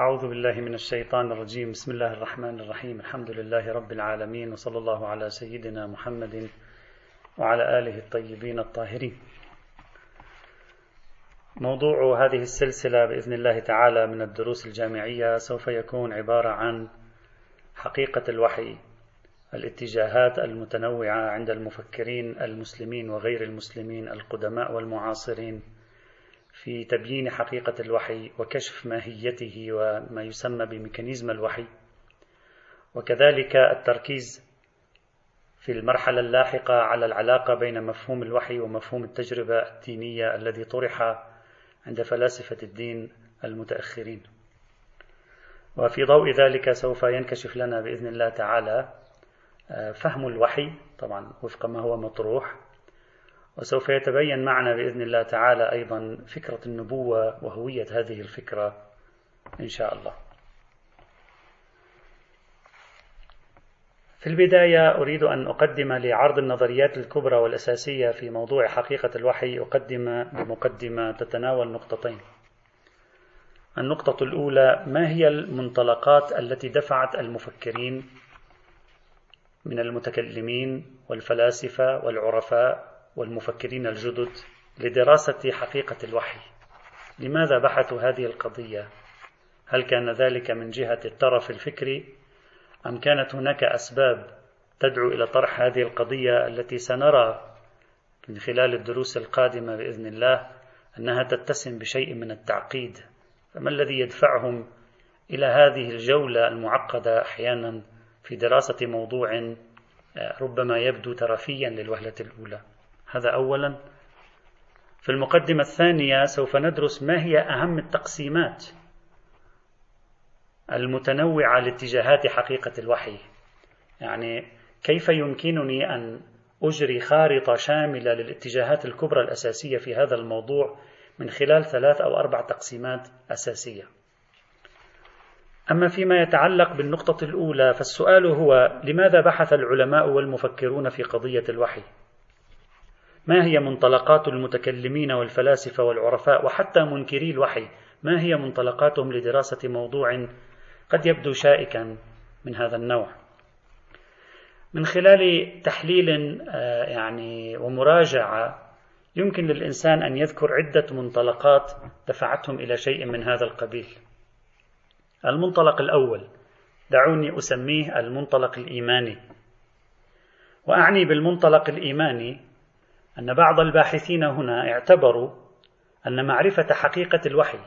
أعوذ بالله من الشيطان الرجيم. بسم الله الرحمن الرحيم. الحمد لله رب العالمين وصلى الله على سيدنا محمد وعلى آله الطيبين الطاهرين. موضوع هذه السلسلة بإذن الله تعالى من الدروس الجامعية سوف يكون عبارة عن حقيقة الوحي الاتجاهات المتنوعة عند المفكرين المسلمين وغير المسلمين القدماء والمعاصرين. في تبيين حقيقة الوحي وكشف ماهيته وما يسمى بميكانيزم الوحي. وكذلك التركيز في المرحلة اللاحقة على العلاقة بين مفهوم الوحي ومفهوم التجربة الدينية الذي طرح عند فلاسفة الدين المتأخرين. وفي ضوء ذلك سوف ينكشف لنا بإذن الله تعالى آه، فهم الوحي طبعا وفق ما هو مطروح وسوف يتبين معنا بإذن الله تعالى أيضا فكرة النبوة وهوية هذه الفكرة إن شاء الله. في البداية أريد أن أقدم لعرض النظريات الكبرى والأساسية في موضوع حقيقة الوحي أقدم بمقدمة تتناول نقطتين. النقطة الأولى ما هي المنطلقات التي دفعت المفكرين من المتكلمين والفلاسفة والعرفاء والمفكرين الجدد لدراسة حقيقة الوحي. لماذا بحثوا هذه القضية؟ هل كان ذلك من جهة الطرف الفكري؟ أم كانت هناك أسباب تدعو إلى طرح هذه القضية التي سنرى من خلال الدروس القادمة بإذن الله أنها تتسم بشيء من التعقيد؟ فما الذي يدفعهم إلى هذه الجولة المعقدة أحيانا في دراسة موضوع ربما يبدو ترفيا للوهلة الأولى؟ هذا أولا. في المقدمة الثانية سوف ندرس ما هي أهم التقسيمات المتنوعة لاتجاهات حقيقة الوحي. يعني كيف يمكنني أن أجري خارطة شاملة للاتجاهات الكبرى الأساسية في هذا الموضوع من خلال ثلاث أو أربع تقسيمات أساسية؟ أما فيما يتعلق بالنقطة الأولى فالسؤال هو لماذا بحث العلماء والمفكرون في قضية الوحي؟ ما هي منطلقات المتكلمين والفلاسفة والعرفاء وحتى منكري الوحي؟ ما هي منطلقاتهم لدراسة موضوع قد يبدو شائكا من هذا النوع؟ من خلال تحليل آه، يعني ومراجعة يمكن للإنسان أن يذكر عدة منطلقات دفعتهم إلى شيء من هذا القبيل. المنطلق الأول دعوني أسميه المنطلق الإيماني. وأعني بالمنطلق الإيماني أن بعض الباحثين هنا اعتبروا أن معرفة حقيقة الوحي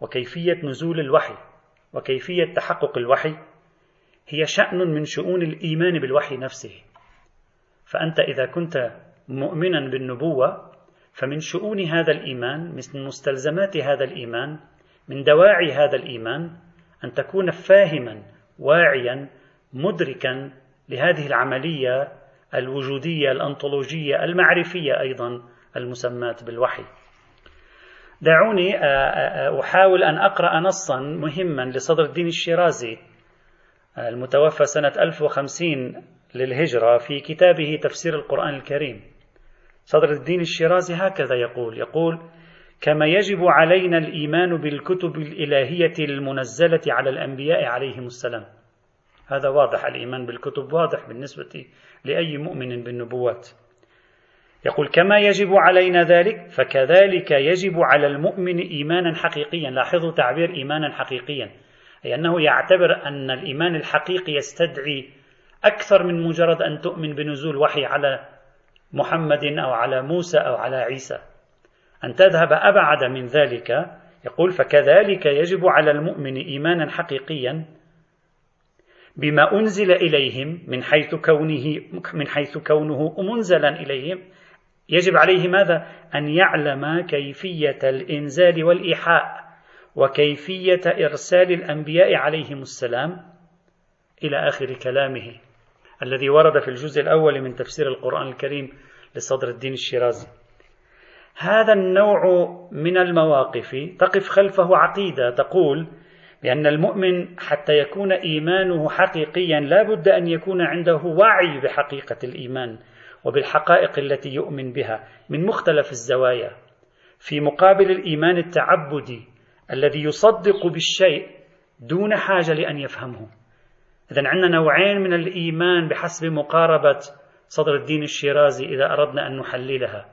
وكيفية نزول الوحي وكيفية تحقق الوحي هي شأن من شؤون الإيمان بالوحي نفسه. فأنت إذا كنت مؤمنا بالنبوة فمن شؤون هذا الإيمان من مستلزمات هذا الإيمان من دواعي هذا الإيمان أن تكون فاهما واعيا مدركا لهذه العملية الوجودية الأنطولوجية المعرفية أيضا المسماة بالوحي. دعوني آه، آه، آه، أحاول أن أقرأ نصا مهما لصدر الدين الشيرازي المتوفى سنة 1050 للهجرة في كتابه تفسير القرآن الكريم. صدر الدين الشيرازي هكذا يقول يقول كما يجب علينا الإيمان بالكتب الإلهية المنزلة على الأنبياء عليهم السلام. هذا واضح الإيمان بالكتب واضح بالنسبة لأي مؤمن بالنبوات. يقول كما يجب علينا ذلك فكذلك يجب على المؤمن إيمانا حقيقيا. لاحظوا تعبير إيمانا حقيقيا أي أنه يعتبر أن الإيمان الحقيقي يستدعي أكثر من مجرد أن تؤمن بنزول وحي على محمد أو على موسى أو على عيسى. أن تذهب أبعد من ذلك يقول فكذلك يجب على المؤمن إيمانا حقيقيا بما أنزل إليهم من حيث كونه من حيث كونه منزلا إليهم يجب عليه ماذا؟ أن يعلم كيفية الإنزال والإيحاء وكيفية إرسال الأنبياء عليهم السلام إلى آخر كلامه الذي ورد في الجزء الأول من تفسير القرآن الكريم لصدر الدين الشيرازي هذا النوع من المواقف تقف خلفه عقيدة تقول لأن المؤمن حتى يكون إيمانه حقيقيا لا بد أن يكون عنده وعي بحقيقة الإيمان وبالحقائق التي يؤمن بها من مختلف الزوايا. في مقابل الإيمان التعبدي الذي يصدق بالشيء دون حاجة لأن يفهمه. إذا عندنا نوعين من الإيمان بحسب مقاربة صدر الدين الشيرازي إذا أردنا أن نحللها.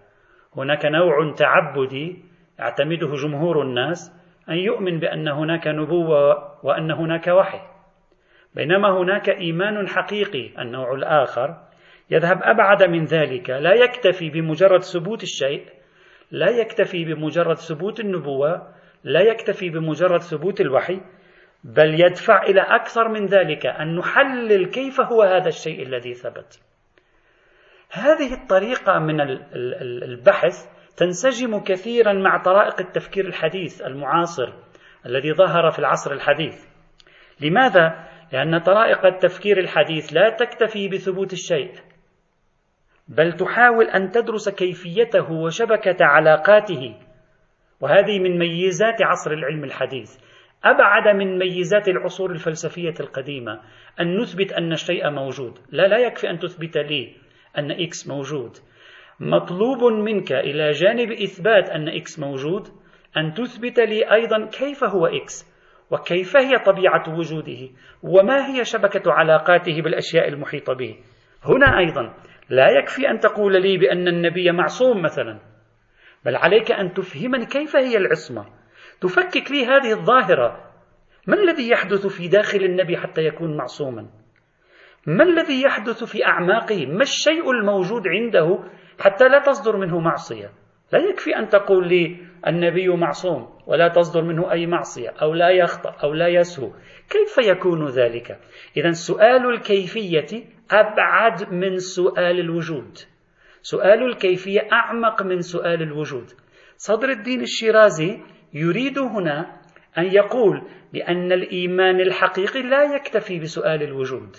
هناك نوع تعبدي يعتمده جمهور الناس أن يؤمن بأن هناك نبوة وأن هناك وحي. بينما هناك إيمان حقيقي النوع الآخر يذهب أبعد من ذلك لا يكتفي بمجرد ثبوت الشيء لا يكتفي بمجرد ثبوت النبوة لا يكتفي بمجرد ثبوت الوحي بل يدفع إلى أكثر من ذلك أن نحلل كيف هو هذا الشيء الذي ثبت. هذه الطريقة من البحث تنسجم كثيرا مع طرائق التفكير الحديث المعاصر الذي ظهر في العصر الحديث. لماذا؟ لأن طرائق التفكير الحديث لا تكتفي بثبوت الشيء بل تحاول أن تدرس كيفيته وشبكة علاقاته. وهذه من ميزات عصر العلم الحديث. أبعد من ميزات العصور الفلسفية القديمة أن نثبت أن الشيء موجود. لا لا يكفي أن تثبت لي أن X موجود. مطلوب منك إلى جانب إثبات أن X موجود أن تثبت لي أيضا كيف هو إكس وكيف هي طبيعة وجوده وما هي شبكة علاقاته بالأشياء المحيطة به. هنا أيضا لا يكفي أن تقول لي بأن النبي معصوم مثلا بل عليك أن تفهمني كيف هي العصمة. تفكك لي هذه الظاهرة. ما الذي يحدث في داخل النبي حتى يكون معصوما؟ ما الذي يحدث في أعماقه؟ ما الشيء الموجود عنده حتى لا تصدر منه معصية. لا يكفي أن تقول لي النبي معصوم ولا تصدر منه أي معصية أو لا يخطأ أو لا يسهو. كيف يكون ذلك؟ إذا سؤال الكيفية أبعد من سؤال الوجود. سؤال الكيفية أعمق من سؤال الوجود. صدر الدين الشيرازي يريد هنا أن يقول بأن الإيمان الحقيقي لا يكتفي بسؤال الوجود.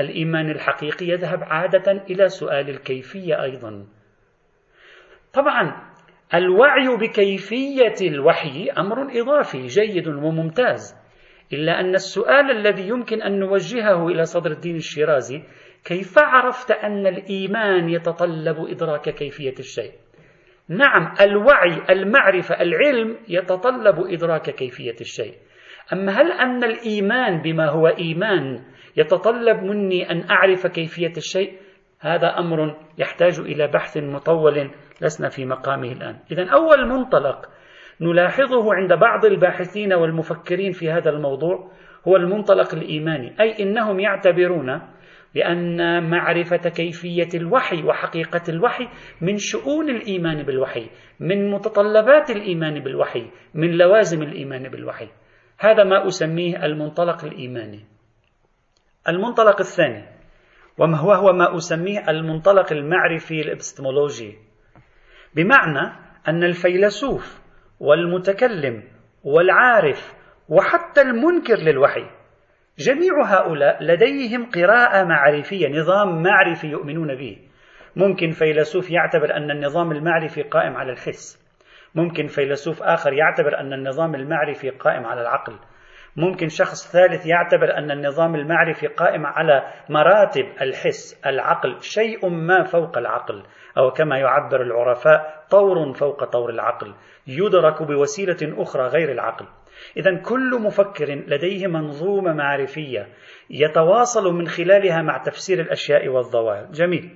الإيمان الحقيقي يذهب عادة إلى سؤال الكيفية أيضا. طبعا الوعي بكيفية الوحي أمر إضافي جيد وممتاز إلا أن السؤال الذي يمكن أن نوجهه إلى صدر الدين الشيرازي كيف عرفت أن الإيمان يتطلب إدراك كيفية الشيء؟ نعم الوعي المعرفة العلم يتطلب إدراك كيفية الشيء أما هل أن الإيمان بما هو إيمان يتطلب مني أن أعرف كيفية الشيء هذا أمر يحتاج إلى بحث مطول لسنا في مقامه الآن. إذا أول منطلق نلاحظه عند بعض الباحثين والمفكرين في هذا الموضوع هو المنطلق الإيماني أي إنهم يعتبرون بأن معرفة كيفية الوحي وحقيقة الوحي من شؤون الإيمان بالوحي من متطلبات الإيمان بالوحي من لوازم الإيمان بالوحي. هذا ما أسميه المنطلق الإيماني. المنطلق الثاني وهو ما أسميه المنطلق المعرفي الإبستمولوجي؟ بمعنى أن الفيلسوف والمتكلم والعارف وحتى المنكر للوحي جميع هؤلاء لديهم قراءة معرفية نظام معرفي يؤمنون به. ممكن فيلسوف يعتبر أن النظام المعرفي قائم على الحس. ممكن فيلسوف آخر يعتبر أن النظام المعرفي قائم على العقل. ممكن شخص ثالث يعتبر أن النظام المعرفي قائم على مراتب الحس العقل شيء ما فوق العقل أو كما يعبر العرفاء طور فوق طور العقل يدرك بوسيلة أخرى غير العقل. إذا كل مفكر لديه منظومة معرفية يتواصل من خلالها مع تفسير الأشياء والظواهر جميل.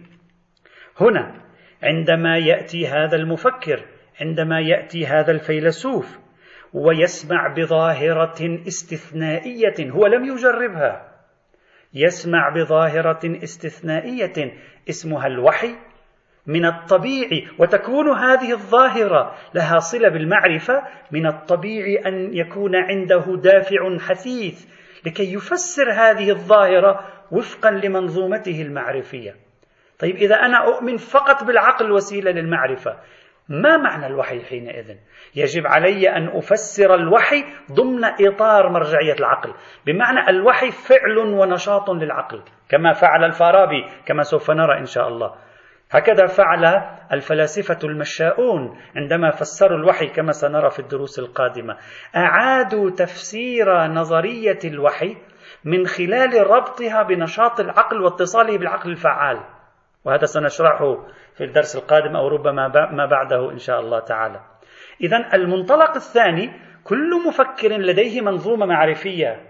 هنا عندما يأتي هذا المفكر عندما يأتي هذا الفيلسوف ويسمع بظاهرة استثنائية هو لم يجربها يسمع بظاهرة استثنائية اسمها الوحي من الطبيعي وتكون هذه الظاهرة لها صلة بالمعرفة من الطبيعي أن يكون عنده دافع حثيث لكي يفسر هذه الظاهرة وفقا لمنظومته المعرفية. طيب إذا أنا أؤمن فقط بالعقل وسيلة للمعرفة، ما معنى الوحي حينئذ؟ يجب علي أن أفسر الوحي ضمن إطار مرجعية العقل، بمعنى الوحي فعل ونشاط للعقل، كما فعل الفارابي كما سوف نرى إن شاء الله. هكذا فعل الفلاسفة المشاؤون عندما فسروا الوحي كما سنرى في الدروس القادمة أعادوا تفسير نظرية الوحي من خلال ربطها بنشاط العقل واتصاله بالعقل الفعال وهذا سنشرحه في الدرس القادم أو ربما ما بعده إن شاء الله تعالى. إذا المنطلق الثاني كل مفكر لديه منظومة معرفية.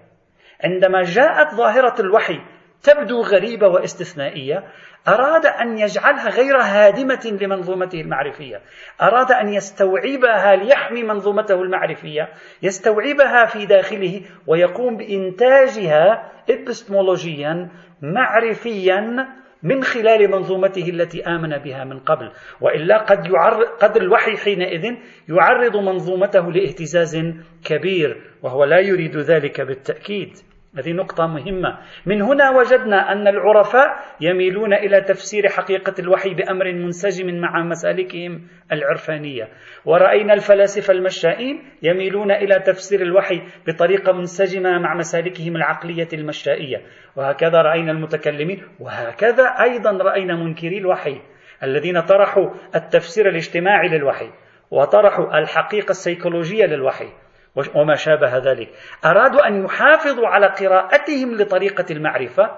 عندما جاءت ظاهرة الوحي تبدو غريبة واستثنائية أراد أن يجعلها غير هادمة لمنظومته المعرفية. أراد أن يستوعبها ليحمي منظومته المعرفية يستوعبها في داخله ويقوم بإنتاجها إبستمولوجيا معرفيا من خلال منظومته التي آمن بها من قبل. وإلا قد, يعرض قد الوحي حينئذ يعرض منظومته لإهتزاز كبير وهو لا يريد ذلك بالتأكيد. هذه نقطة مهمة. من هنا وجدنا أن العرفاء يميلون إلى تفسير حقيقة الوحي بأمر منسجم مع مسالكهم العرفانية. ورأينا الفلاسفة المشائين يميلون إلى تفسير الوحي بطريقة منسجمة مع مسالكهم العقلية المشائية. وهكذا رأينا المتكلمين وهكذا أيضا رأينا منكري الوحي الذين طرحوا التفسير الاجتماعي للوحي وطرحوا الحقيقة السيكولوجية للوحي. وما شابه ذلك. أرادوا أن يحافظوا على قراءتهم لطريقة المعرفة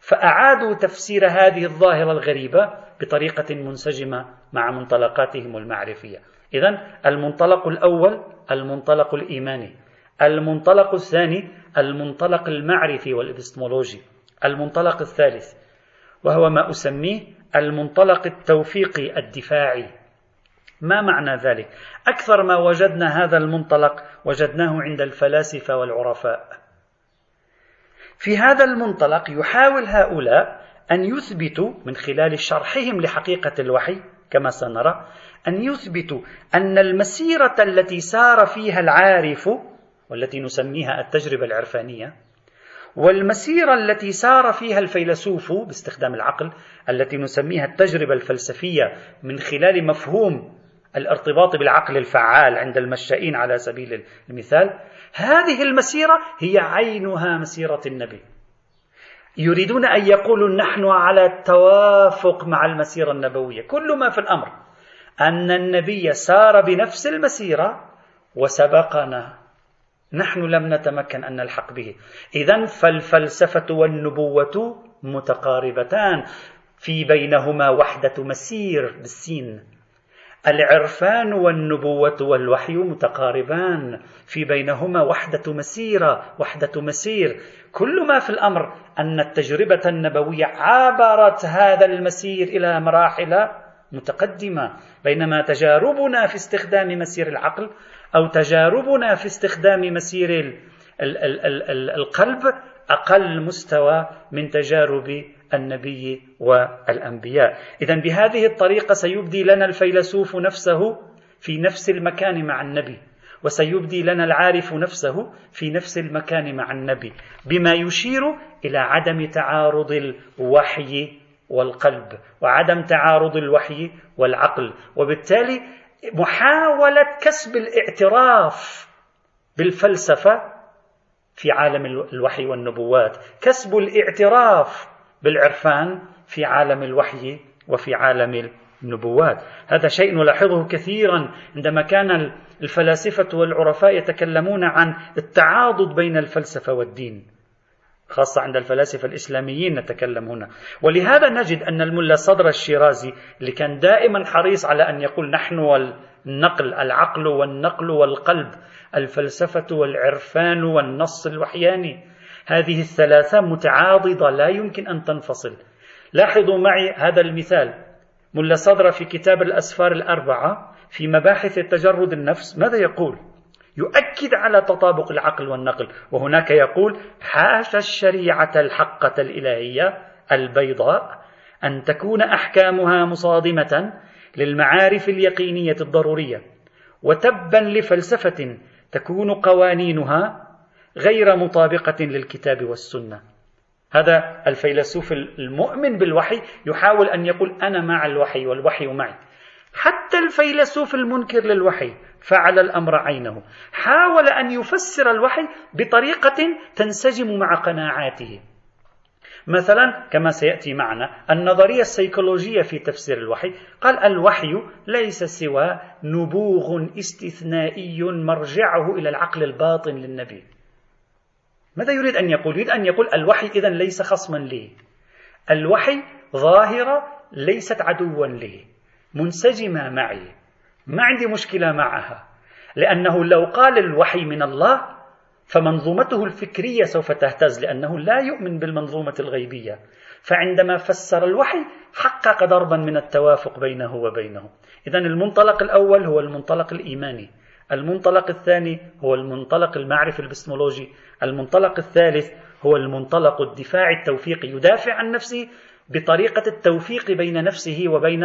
فأعادوا تفسير هذه الظاهرة الغريبة بطريقة منسجمة مع منطلقاتهم المعرفية. إذا المنطلق الأول المنطلق الإيماني. المنطلق الثاني المنطلق المعرفي والإبستمولوجي. المنطلق الثالث وهو ما أسميه المنطلق التوفيقي الدفاعي. ما معنى ذلك؟ أكثر ما وجدنا هذا المنطلق وجدناه عند الفلاسفة والعرفاء. في هذا المنطلق يحاول هؤلاء أن يثبتوا من خلال شرحهم لحقيقة الوحي كما سنرى أن يثبتوا أن المسيرة التي سار فيها العارف والتي نسميها التجربة العرفانية والمسيرة التي سار فيها الفيلسوف باستخدام العقل التي نسميها التجربة الفلسفية من خلال مفهوم الارتباط بالعقل الفعال عند المشائين على سبيل المثال هذه المسيرة هي عينها مسيرة النبي. يريدون أن يقولوا نحن على التوافق مع المسيرة النبوية. كل ما في الأمر أن النبي سار بنفس المسيرة وسبقنا. نحن لم نتمكن أن نلحق به. إذا فالفلسفة والنبوة متقاربتان. في بينهما وحدة مسير بالسين. العرفان والنبوة والوحي متقاربان في بينهما وحدة مسيرة وحدة مسير. كل ما في الأمر أن التجربة النبوية عابرت هذا المسير إلى مراحل متقدمة. بينما تجاربنا في استخدام مسير العقل أو تجاربنا في استخدام مسير القلب أقل مستوى من تجارب النبي والأنبياء. إذا بهذه الطريقة سيبدي لنا الفيلسوف نفسه في نفس المكان مع النبي وسيبدي لنا العارف نفسه في نفس المكان مع النبي بما يشير إلى عدم تعارض الوحي والقلب وعدم تعارض الوحي والعقل وبالتالي محاولة كسب الاعتراف بالفلسفة في عالم الوحي والنبوات كسب الاعتراف بالعرفان في عالم الوحي وفي عالم النبوات. هذا شيء نلاحظه كثيرا عندما كان الفلاسفة والعرفاء يتكلمون عن التعاضد بين الفلسفة والدين خاصة عند الفلاسفة الإسلاميين نتكلم هنا. ولهذا نجد أن الملا صدر الشيرازي اللي كان دائما حريص على أن يقول نحن والنقل العقل والنقل والقلب الفلسفة والعرفان والنص الوحياني. هذه الثلاثة متعاضدة لا يمكن أن تنفصل. لاحظوا معي هذا المثال. ملا صدر في كتاب الأسفار الأربعة في مباحث تجرد النفس ماذا يقول؟ يؤكد على تطابق العقل والنقل. وهناك يقول حاشا الشريعة الحقة الإلهية البيضاء أن تكون أحكامها مصادمة للمعارف اليقينية الضرورية وتبا لفلسفة تكون قوانينها غير مطابقة للكتاب والسنة. هذا الفيلسوف المؤمن بالوحي يحاول أن يقول أنا مع الوحي والوحي معي. حتى الفيلسوف المنكر للوحي فعل الأمر عينه. حاول أن يفسر الوحي بطريقة تنسجم مع قناعاته. مثلا كما سيأتي معنا النظرية السيكولوجية في تفسير الوحي قال الوحي ليس سوى نبوغ استثنائي مرجعه إلى العقل الباطن للنبي. ماذا يريد أن يقول؟ يريد أن يقول الوحي إذا ليس خصما لي. الوحي ظاهرة ليست عدوا لي. منسجمة معي. ما عندي مشكلة معها. لأنه لو قال الوحي من الله فمنظومته الفكرية سوف تهتز لأنه لا يؤمن بالمنظومة الغيبية. فعندما فسر الوحي حقق ضربا من التوافق بينه وبينه. إذا المنطلق الأول هو المنطلق الإيماني. المنطلق الثاني هو المنطلق المعرفي البسمولوجي. المنطلق الثالث هو المنطلق الدفاعي التوفيقي يدافع عن نفسه بطريقة التوفيق بين نفسه وبين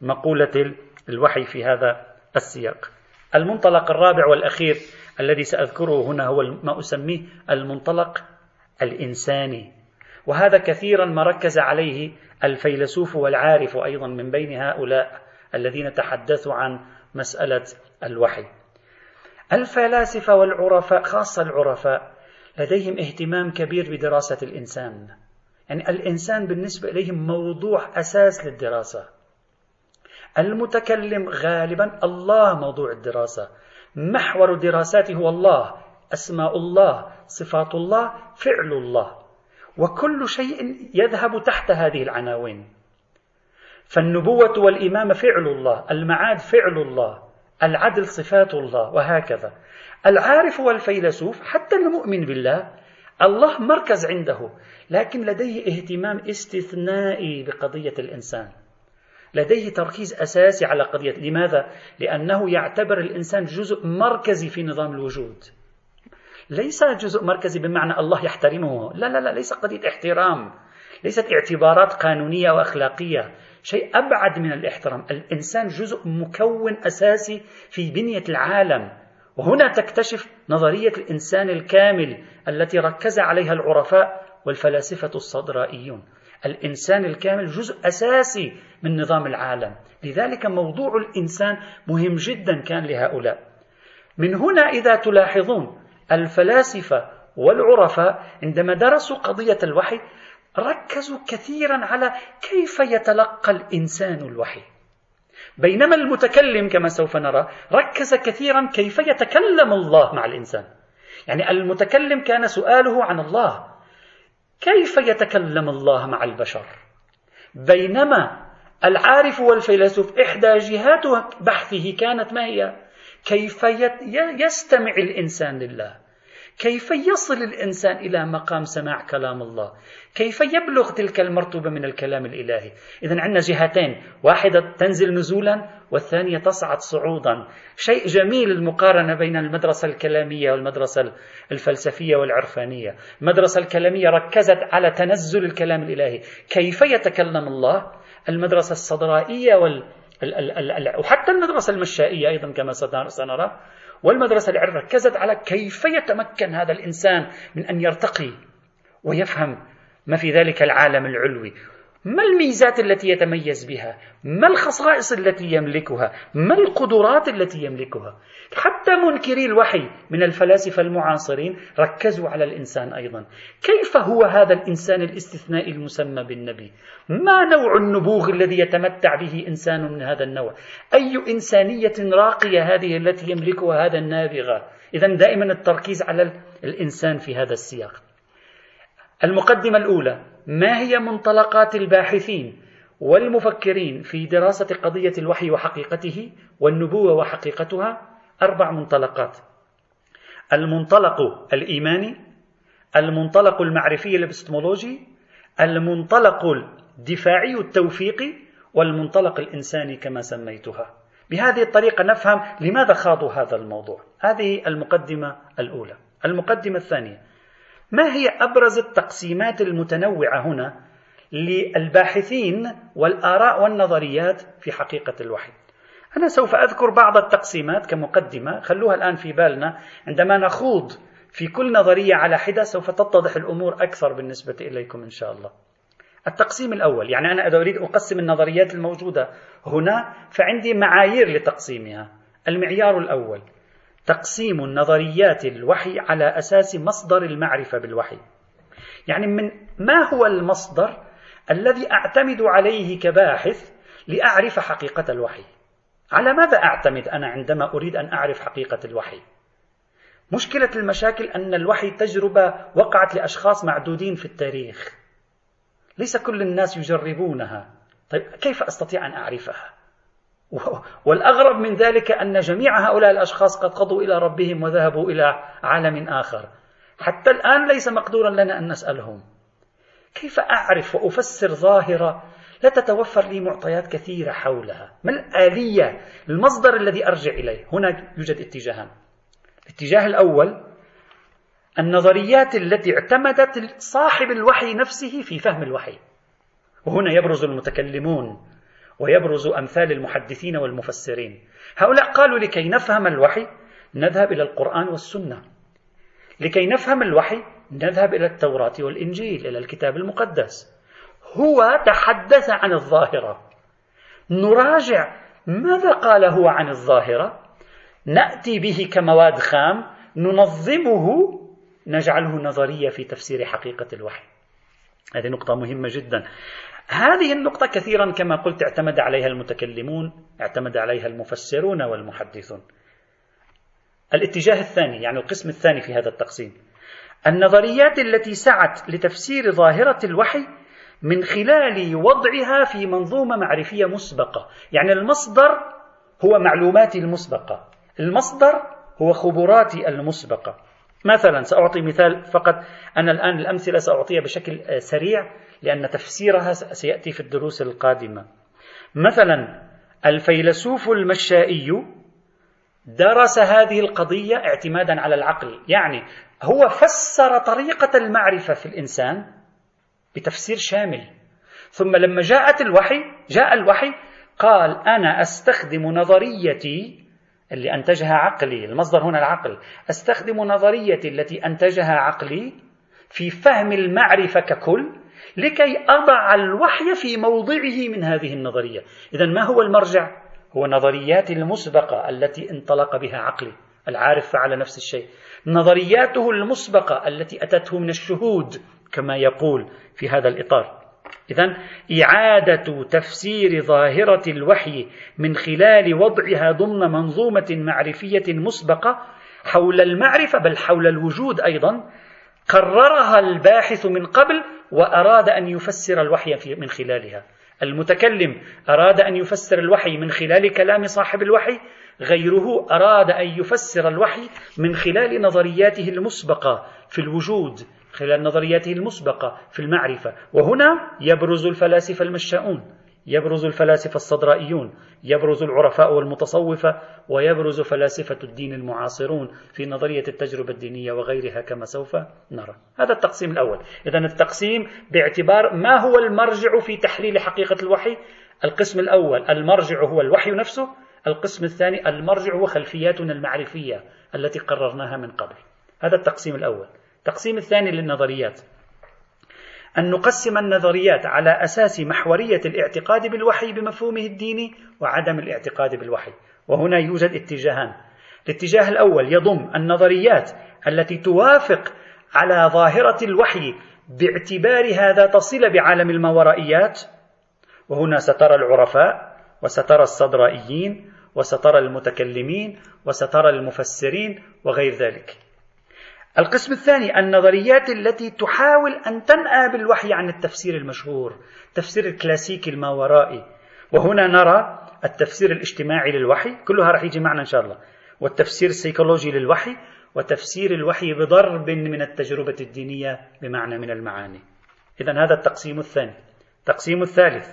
مقولة الوحي في هذا السياق. المنطلق الرابع والأخير الذي سأذكره هنا هو ما أسميه المنطلق الإنساني. وهذا كثيرا ما ركز عليه الفيلسوف والعارف أيضا من بين هؤلاء الذين تحدثوا عن مسألة الوحي. الفلاسفة والعرفاء خاصة العرفاء لديهم اهتمام كبير بدراسة الإنسان. يعني الإنسان بالنسبة إليهم موضوع أساس للدراسة. المتكلم غالبا الله موضوع الدراسة. محور دراساته هو الله أسماء الله صفات الله فعل الله. وكل شيء يذهب تحت هذه العناوين. فالنبوة والإمامة فعل الله المعاد فعل الله العدل صفات الله وهكذا. العارف والفيلسوف حتى المؤمن بالله الله مركز عنده لكن لديه اهتمام استثنائي بقضية الإنسان. لديه تركيز أساسي على قضية لماذا؟ لأنه يعتبر الإنسان جزء مركزي في نظام الوجود. ليس جزء مركزي بمعنى الله يحترمه. لا لا لا ليس قضية احترام ليست اعتبارات قانونية وأخلاقية. شيء أبعد من الاحترام. الإنسان جزء مكون أساسي في بنية العالم. وهنا تكتشف نظرية الإنسان الكامل التي ركز عليها العرفاء والفلاسفة الصدرائيون. الإنسان الكامل جزء أساسي من نظام العالم. لذلك موضوع الإنسان مهم جدا كان لهؤلاء. من هنا إذا تلاحظون الفلاسفة والعرفاء عندما درسوا قضية الوحي ركزوا كثيرا على كيف يتلقى الإنسان الوحي. بينما المتكلم كما سوف نرى ركز كثيرا كيف يتكلم الله مع الإنسان. يعني المتكلم كان سؤاله عن الله كيف يتكلم الله مع البشر؟ بينما العارف والفيلسوف إحدى جهات بحثه كانت ما هي؟ كيف يستمع الإنسان لله؟ كيف يصل الإنسان إلى مقام سماع كلام الله؟ كيف يبلغ تلك المرتبة من الكلام الإلهي؟ إذا عندنا جهتين واحدة تنزل نزولا والثانية تصعد صعودا. شيء جميل المقارنة بين المدرسة الكلامية والمدرسة الفلسفية والعرفانية. المدرسة الكلامية ركزت على تنزل الكلام الإلهي. كيف يتكلم الله؟ المدرسة الصدرائية وال وحتى المدرسة المشائية أيضا كما سنرى والمدرسة العلمية ركزت على كيف يتمكن هذا الإنسان من أن يرتقي ويفهم ما في ذلك العالم العلوي. ما الميزات التي يتميز بها؟ ما الخصائص التي يملكها؟ ما القدرات التي يملكها؟ حتى منكري الوحي من الفلاسفة المعاصرين ركزوا على الإنسان أيضا. كيف هو هذا الإنسان الاستثنائي المسمى بالنبي؟ ما نوع النبوغ الذي يتمتع به إنسان من هذا النوع؟ أي إنسانية راقية هذه التي يملكها هذا النابغة؟ إذا دائما التركيز على الإنسان في هذا السياق. المقدمة الأولى. ما هي منطلقات الباحثين والمفكرين في دراسة قضية الوحي وحقيقته والنبوة وحقيقتها؟ أربع منطلقات. المنطلق الإيماني المنطلق المعرفي الإبستمولوجي المنطلق الدفاعي التوفيقي والمنطلق الإنساني كما سميتها. بهذه الطريقة نفهم لماذا خاضوا هذا الموضوع. هذه المقدمة الأولى. المقدمة الثانية. ما هي أبرز التقسيمات المتنوعة هنا للباحثين والآراء والنظريات في حقيقة الوحي؟ أنا سوف أذكر بعض التقسيمات كمقدمة خلوها الآن في بالنا. عندما نخوض في كل نظرية على حدة سوف تتضح الأمور أكثر بالنسبة إليكم إن شاء الله. التقسيم الأول يعني أنا إذا أريد أقسم النظريات الموجودة هنا فعندي معايير لتقسيمها. المعيار الأول تقسيم نظريات الوحي على أساس مصدر المعرفة بالوحي. يعني من ما هو المصدر الذي أعتمد عليه كباحث لأعرف حقيقة الوحي؟ على ماذا أعتمد أنا عندما أريد أن أعرف حقيقة الوحي؟ مشكلة المشاكل أن الوحي تجربة وقعت لأشخاص معدودين في التاريخ. ليس كل الناس يجربونها. طيب كيف أستطيع أن أعرفها؟ والأغرب من ذلك أن جميع هؤلاء الأشخاص قد قضوا إلى ربهم وذهبوا إلى عالم آخر. حتى الآن ليس مقدورا لنا أن نسألهم. كيف أعرف وأفسر ظاهرة لا تتوفر لي معطيات كثيرة حولها؟ ما الآلية المصدر الذي أرجع إليه؟ هنا يوجد اتجاهان. الاتجاه الأول النظريات التي اعتمدت صاحب الوحي نفسه في فهم الوحي. وهنا يبرز المتكلمون ويبرز أمثال المحدثين والمفسرين. هؤلاء قالوا لكي نفهم الوحي نذهب إلى القرآن والسنة. لكي نفهم الوحي نذهب إلى التوراة والإنجيل إلى الكتاب المقدس. هو تحدث عن الظاهرة. نراجع ماذا قال هو عن الظاهرة. نأتي به كمواد خام ننظمه نجعله نظرية في تفسير حقيقة الوحي. هذه نقطة مهمة جدا. هذه النقطة كثيرا كما قلت اعتمد عليها المتكلمون اعتمد عليها المفسرون والمحدثون. الاتجاه الثاني يعني القسم الثاني في هذا التقسيم النظريات التي سعت لتفسير ظاهرة الوحي من خلال وضعها في منظومة معرفية مسبقة. يعني المصدر هو معلوماتي المسبقة. المصدر هو خبراتي المسبقة. مثلا سأعطي مثال فقط. أنا الآن الأمثلة سأعطيها بشكل سريع لأن تفسيرها سيأتي في الدروس القادمة. مثلا الفيلسوف المشائي درس هذه القضية اعتمادا على العقل. يعني هو فسر طريقة المعرفة في الإنسان بتفسير شامل. ثم لما جاءت الوحي جاء الوحي قال أنا أستخدم نظريتي اللي أنتجها عقلي المصدر هنا العقل. أستخدم نظريتي التي أنتجها عقلي في فهم المعرفة ككل لكي أضع الوحي في موضعه من هذه النظرية. إذا ما هو المرجع؟ هو نظريات المسبقة التي انطلق بها عقلي العارف فعل نفس الشيء. نظرياته المسبقة التي أتته من الشهود كما يقول في هذا الإطار. إذا إعادة تفسير ظاهرة الوحي من خلال وضعها ضمن منظومة معرفية مسبقة حول المعرفة بل حول الوجود أيضا قررها الباحث من قبل وأراد أن يفسر الوحي من خلالها. المتكلم أراد أن يفسر الوحي من خلال كلام صاحب الوحي غيره أراد أن يفسر الوحي من خلال نظرياته المسبقة في الوجود خلال نظرياته المسبقة في المعرفة. وهنا يبرز الفلاسفة المشاؤون يبرز الفلاسفة الصدرائيون يبرز العرفاء والمتصوفة ويبرز فلاسفة الدين المعاصرون في نظرية التجربة الدينية وغيرها كما سوف نرى. هذا التقسيم الأول. إذا التقسيم باعتبار ما هو المرجع في تحليل حقيقة الوحي؟ القسم الأول المرجع هو الوحي نفسه. القسم الثاني المرجع هو خلفياتنا المعرفية التي قررناها من قبل. هذا التقسيم الأول. التقسيم الثاني للنظريات. أن نقسم النظريات على أساس محورية الاعتقاد بالوحي بمفهومه الديني وعدم الاعتقاد بالوحي. وهنا يوجد اتجاهان. الاتجاه الأول يضم النظريات التي توافق على ظاهرة الوحي باعتبار هذا تصل بعالم الماورائيات وهنا سترى العرفاء وسترى الصدرائيين وسترى المتكلمين وسترى المفسرين وغير ذلك. القسم الثاني النظريات التي تحاول أن تنأى بالوحي عن التفسير المشهور التفسير الكلاسيكي الماورائي. وهنا نرى التفسير الاجتماعي للوحي كلها راح يجي معنا إن شاء الله. والتفسير السيكولوجي للوحي وتفسير الوحي بضرب من التجربة الدينية بمعنى من المعاني. إذا هذا التقسيم الثاني. التقسيم الثالث.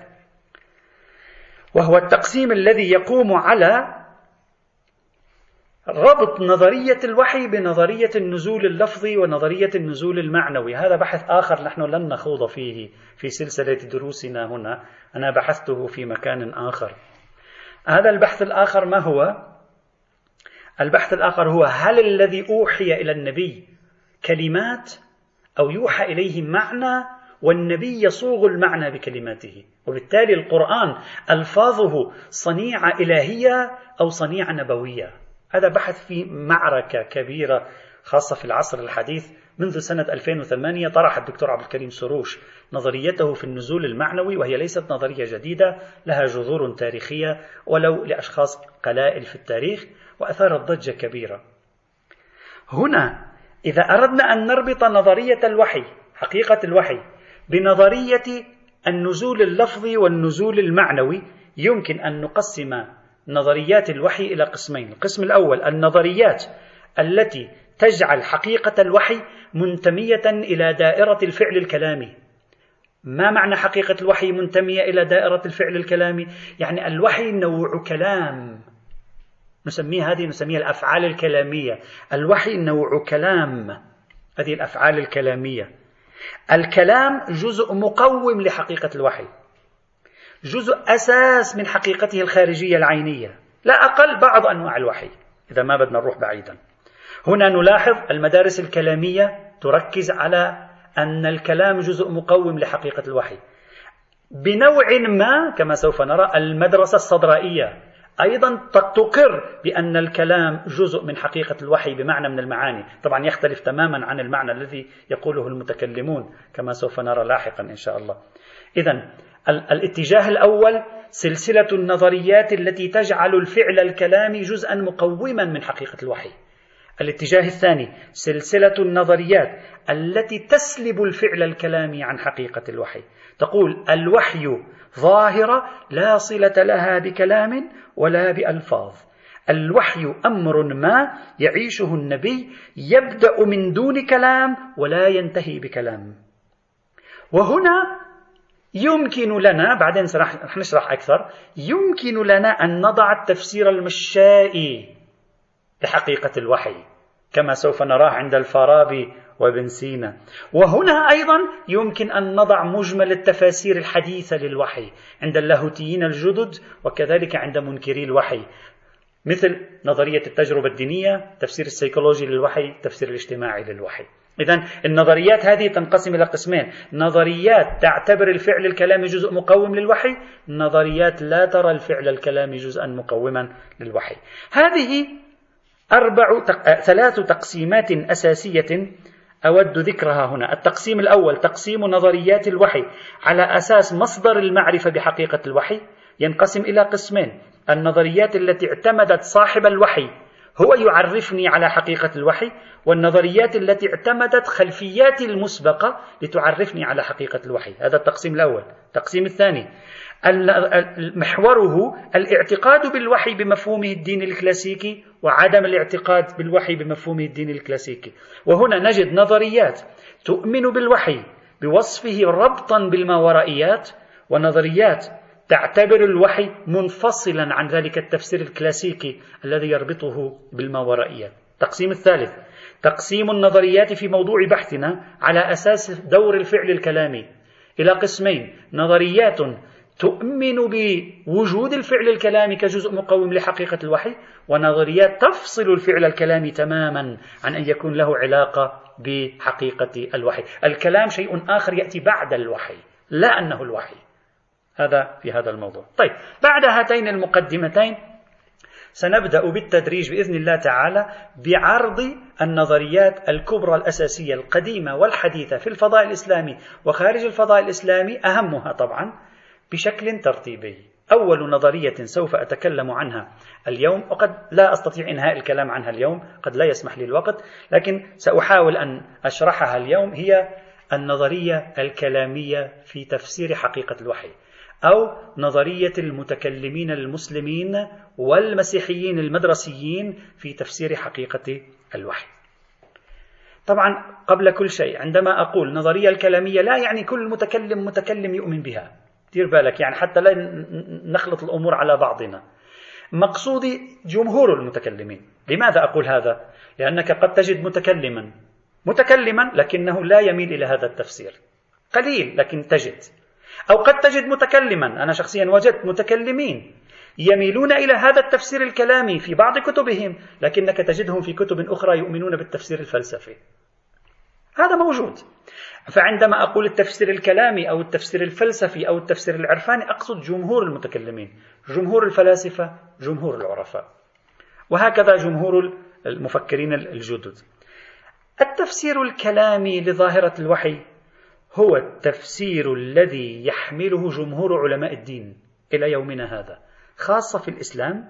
وهو التقسيم الذي يقوم على ربط نظرية الوحي بنظرية النزول اللفظي ونظرية النزول المعنوي. هذا بحث آخر نحن لن نخوض فيه في سلسلة دروسنا هنا. أنا بحثته في مكان آخر. هذا البحث الآخر ما هو؟ البحث الآخر هو هل الذي أوحي إلى النبي كلمات أو يوحى إليه معنى والنبي يصوغ المعنى بكلماته؟ وبالتالي القرآن ألفاظه صنيعة إلهية أو صنيعة نبوية. هذا بحث في معركة كبيرة خاصة في العصر الحديث منذ سنة 2008 طرح الدكتور عبد الكريم سروش نظريته في النزول المعنوي وهي ليست نظرية جديدة لها جذور تاريخية ولو لأشخاص قلائل في التاريخ وأثارت ضجة كبيرة. هنا إذا أردنا أن نربط نظرية الوحي حقيقة الوحي بنظرية النزول اللفظي والنزول المعنوي يمكن أن نقسم نظريات الوحي إلى قسمين. القسم الأول النظريات التي تجعل حقيقة الوحي منتمية إلى دائرة الفعل الكلامي. ما معنى حقيقة الوحي منتمية إلى دائرة الفعل الكلامي؟ يعني الوحي نوع كلام. نسميه هذه نسميها الأفعال الكلامية. الوحي نوع كلام هذه الأفعال الكلامية. الكلام جزء مقوم لحقيقة الوحي. جزء أساس من حقيقته الخارجية العينية لا أقل بعض أنواع الوحي إذا ما بدنا نروح بعيدا. هنا نلاحظ المدارس الكلامية تركز على أن الكلام جزء مقوم لحقيقة الوحي. بنوع ما كما سوف نرى المدرسة الصدرائية أيضا تقر بأن الكلام جزء من حقيقة الوحي بمعنى من المعاني. طبعا يختلف تماما عن المعنى الذي يقوله المتكلمون كما سوف نرى لاحقا إن شاء الله. إذا الاتجاه الأول سلسلة النظريات التي تجعل الفعل الكلامي جزءا مقوما من حقيقة الوحي. الاتجاه الثاني سلسلة النظريات التي تسلب الفعل الكلامي عن حقيقة الوحي. تقول الوحي ظاهرة لا صلة لها بكلام ولا بألفاظ. الوحي أمر ما يعيشه النبي يبدأ من دون كلام ولا ينتهي بكلام. وهنا يمكن لنا بعدين رح نشرح أكثر. يمكن لنا أن نضع التفسير المشائي لحقيقة الوحي كما سوف نراه عند الفارابي وابن سينا. وهنا أيضا يمكن أن نضع مجمل التفاسير الحديثة للوحي عند اللاهوتيين الجدد وكذلك عند منكري الوحي. مثل نظرية التجربة الدينية تفسير السيكولوجي للوحي التفسير الاجتماعي للوحي. إذا النظريات هذه تنقسم إلى قسمين. نظريات تعتبر الفعل الكلامي جزء مقوم للوحي نظريات لا ترى الفعل الكلامي جزءا مقوما للوحي. هذه أربع تق... ثلاث تقسيمات أساسية أود ذكرها هنا. التقسيم الأول تقسيم نظريات الوحي على أساس مصدر المعرفة بحقيقة الوحي ينقسم إلى قسمين. النظريات التي اعتمدت صاحب الوحي هو يعرفني على حقيقة الوحي والنظريات التي اعتمدت خلفياتي المسبقة لتعرفني على حقيقة الوحي. هذا التقسيم الأول. التقسيم الثاني. محوره الاعتقاد بالوحي بمفهومه الديني الكلاسيكي وعدم الاعتقاد بالوحي بمفهومه الديني الكلاسيكي. وهنا نجد نظريات تؤمن بالوحي بوصفه ربطا بالماورائيات ونظريات تعتبر الوحي منفصلا عن ذلك التفسير الكلاسيكي الذي يربطه بالماورائيات التقسيم الثالث. تقسيم النظريات في موضوع بحثنا على أساس دور الفعل الكلامي. إلى قسمين. نظريات تؤمن بوجود الفعل الكلامي كجزء مقوم لحقيقة الوحي ونظريات تفصل الفعل الكلامي تماما عن أن يكون له علاقة بحقيقة الوحي. الكلام شيء آخر يأتي بعد الوحي لا أنه الوحي. هذا في هذا الموضوع. طيب بعد هاتين المقدمتين سنبدأ بالتدريج بإذن الله تعالى بعرض النظريات الكبرى الأساسية القديمة والحديثة في الفضاء الإسلامي وخارج الفضاء الإسلامي أهمها طبعا بشكل ترتيبي. أول نظرية سوف أتكلم عنها اليوم وقد لا أستطيع إنهاء الكلام عنها اليوم قد لا يسمح لي الوقت لكن سأحاول أن أشرحها اليوم هي النظرية الكلامية في تفسير حقيقة الوحي. أو نظرية المتكلمين المسلمين والمسيحيين المدرسيين في تفسير حقيقة الوحي. طبعا قبل كل شيء عندما أقول نظرية الكلامية لا يعني كل متكلم متكلم يؤمن بها. دير بالك يعني حتى لا نخلط الأمور على بعضنا. مقصودي جمهور المتكلمين. لماذا أقول هذا؟ لأنك قد تجد متكلما متكلما لكنه لا يميل إلى هذا التفسير. قليل لكن تجد. أو قد تجد متكلما. أنا شخصيا وجدت متكلمين يميلون إلى هذا التفسير الكلامي في بعض كتبهم لكنك تجدهم في كتب أخرى يؤمنون بالتفسير الفلسفي. هذا موجود. فعندما أقول التفسير الكلامي أو التفسير الفلسفي أو التفسير العرفاني أقصد جمهور المتكلمين جمهور الفلاسفة جمهور العرفاء. وهكذا جمهور المفكرين الجدد. التفسير الكلامي لظاهرة الوحي هو التفسير الذي يحمله جمهور علماء الدين إلى يومنا هذا خاصة في الإسلام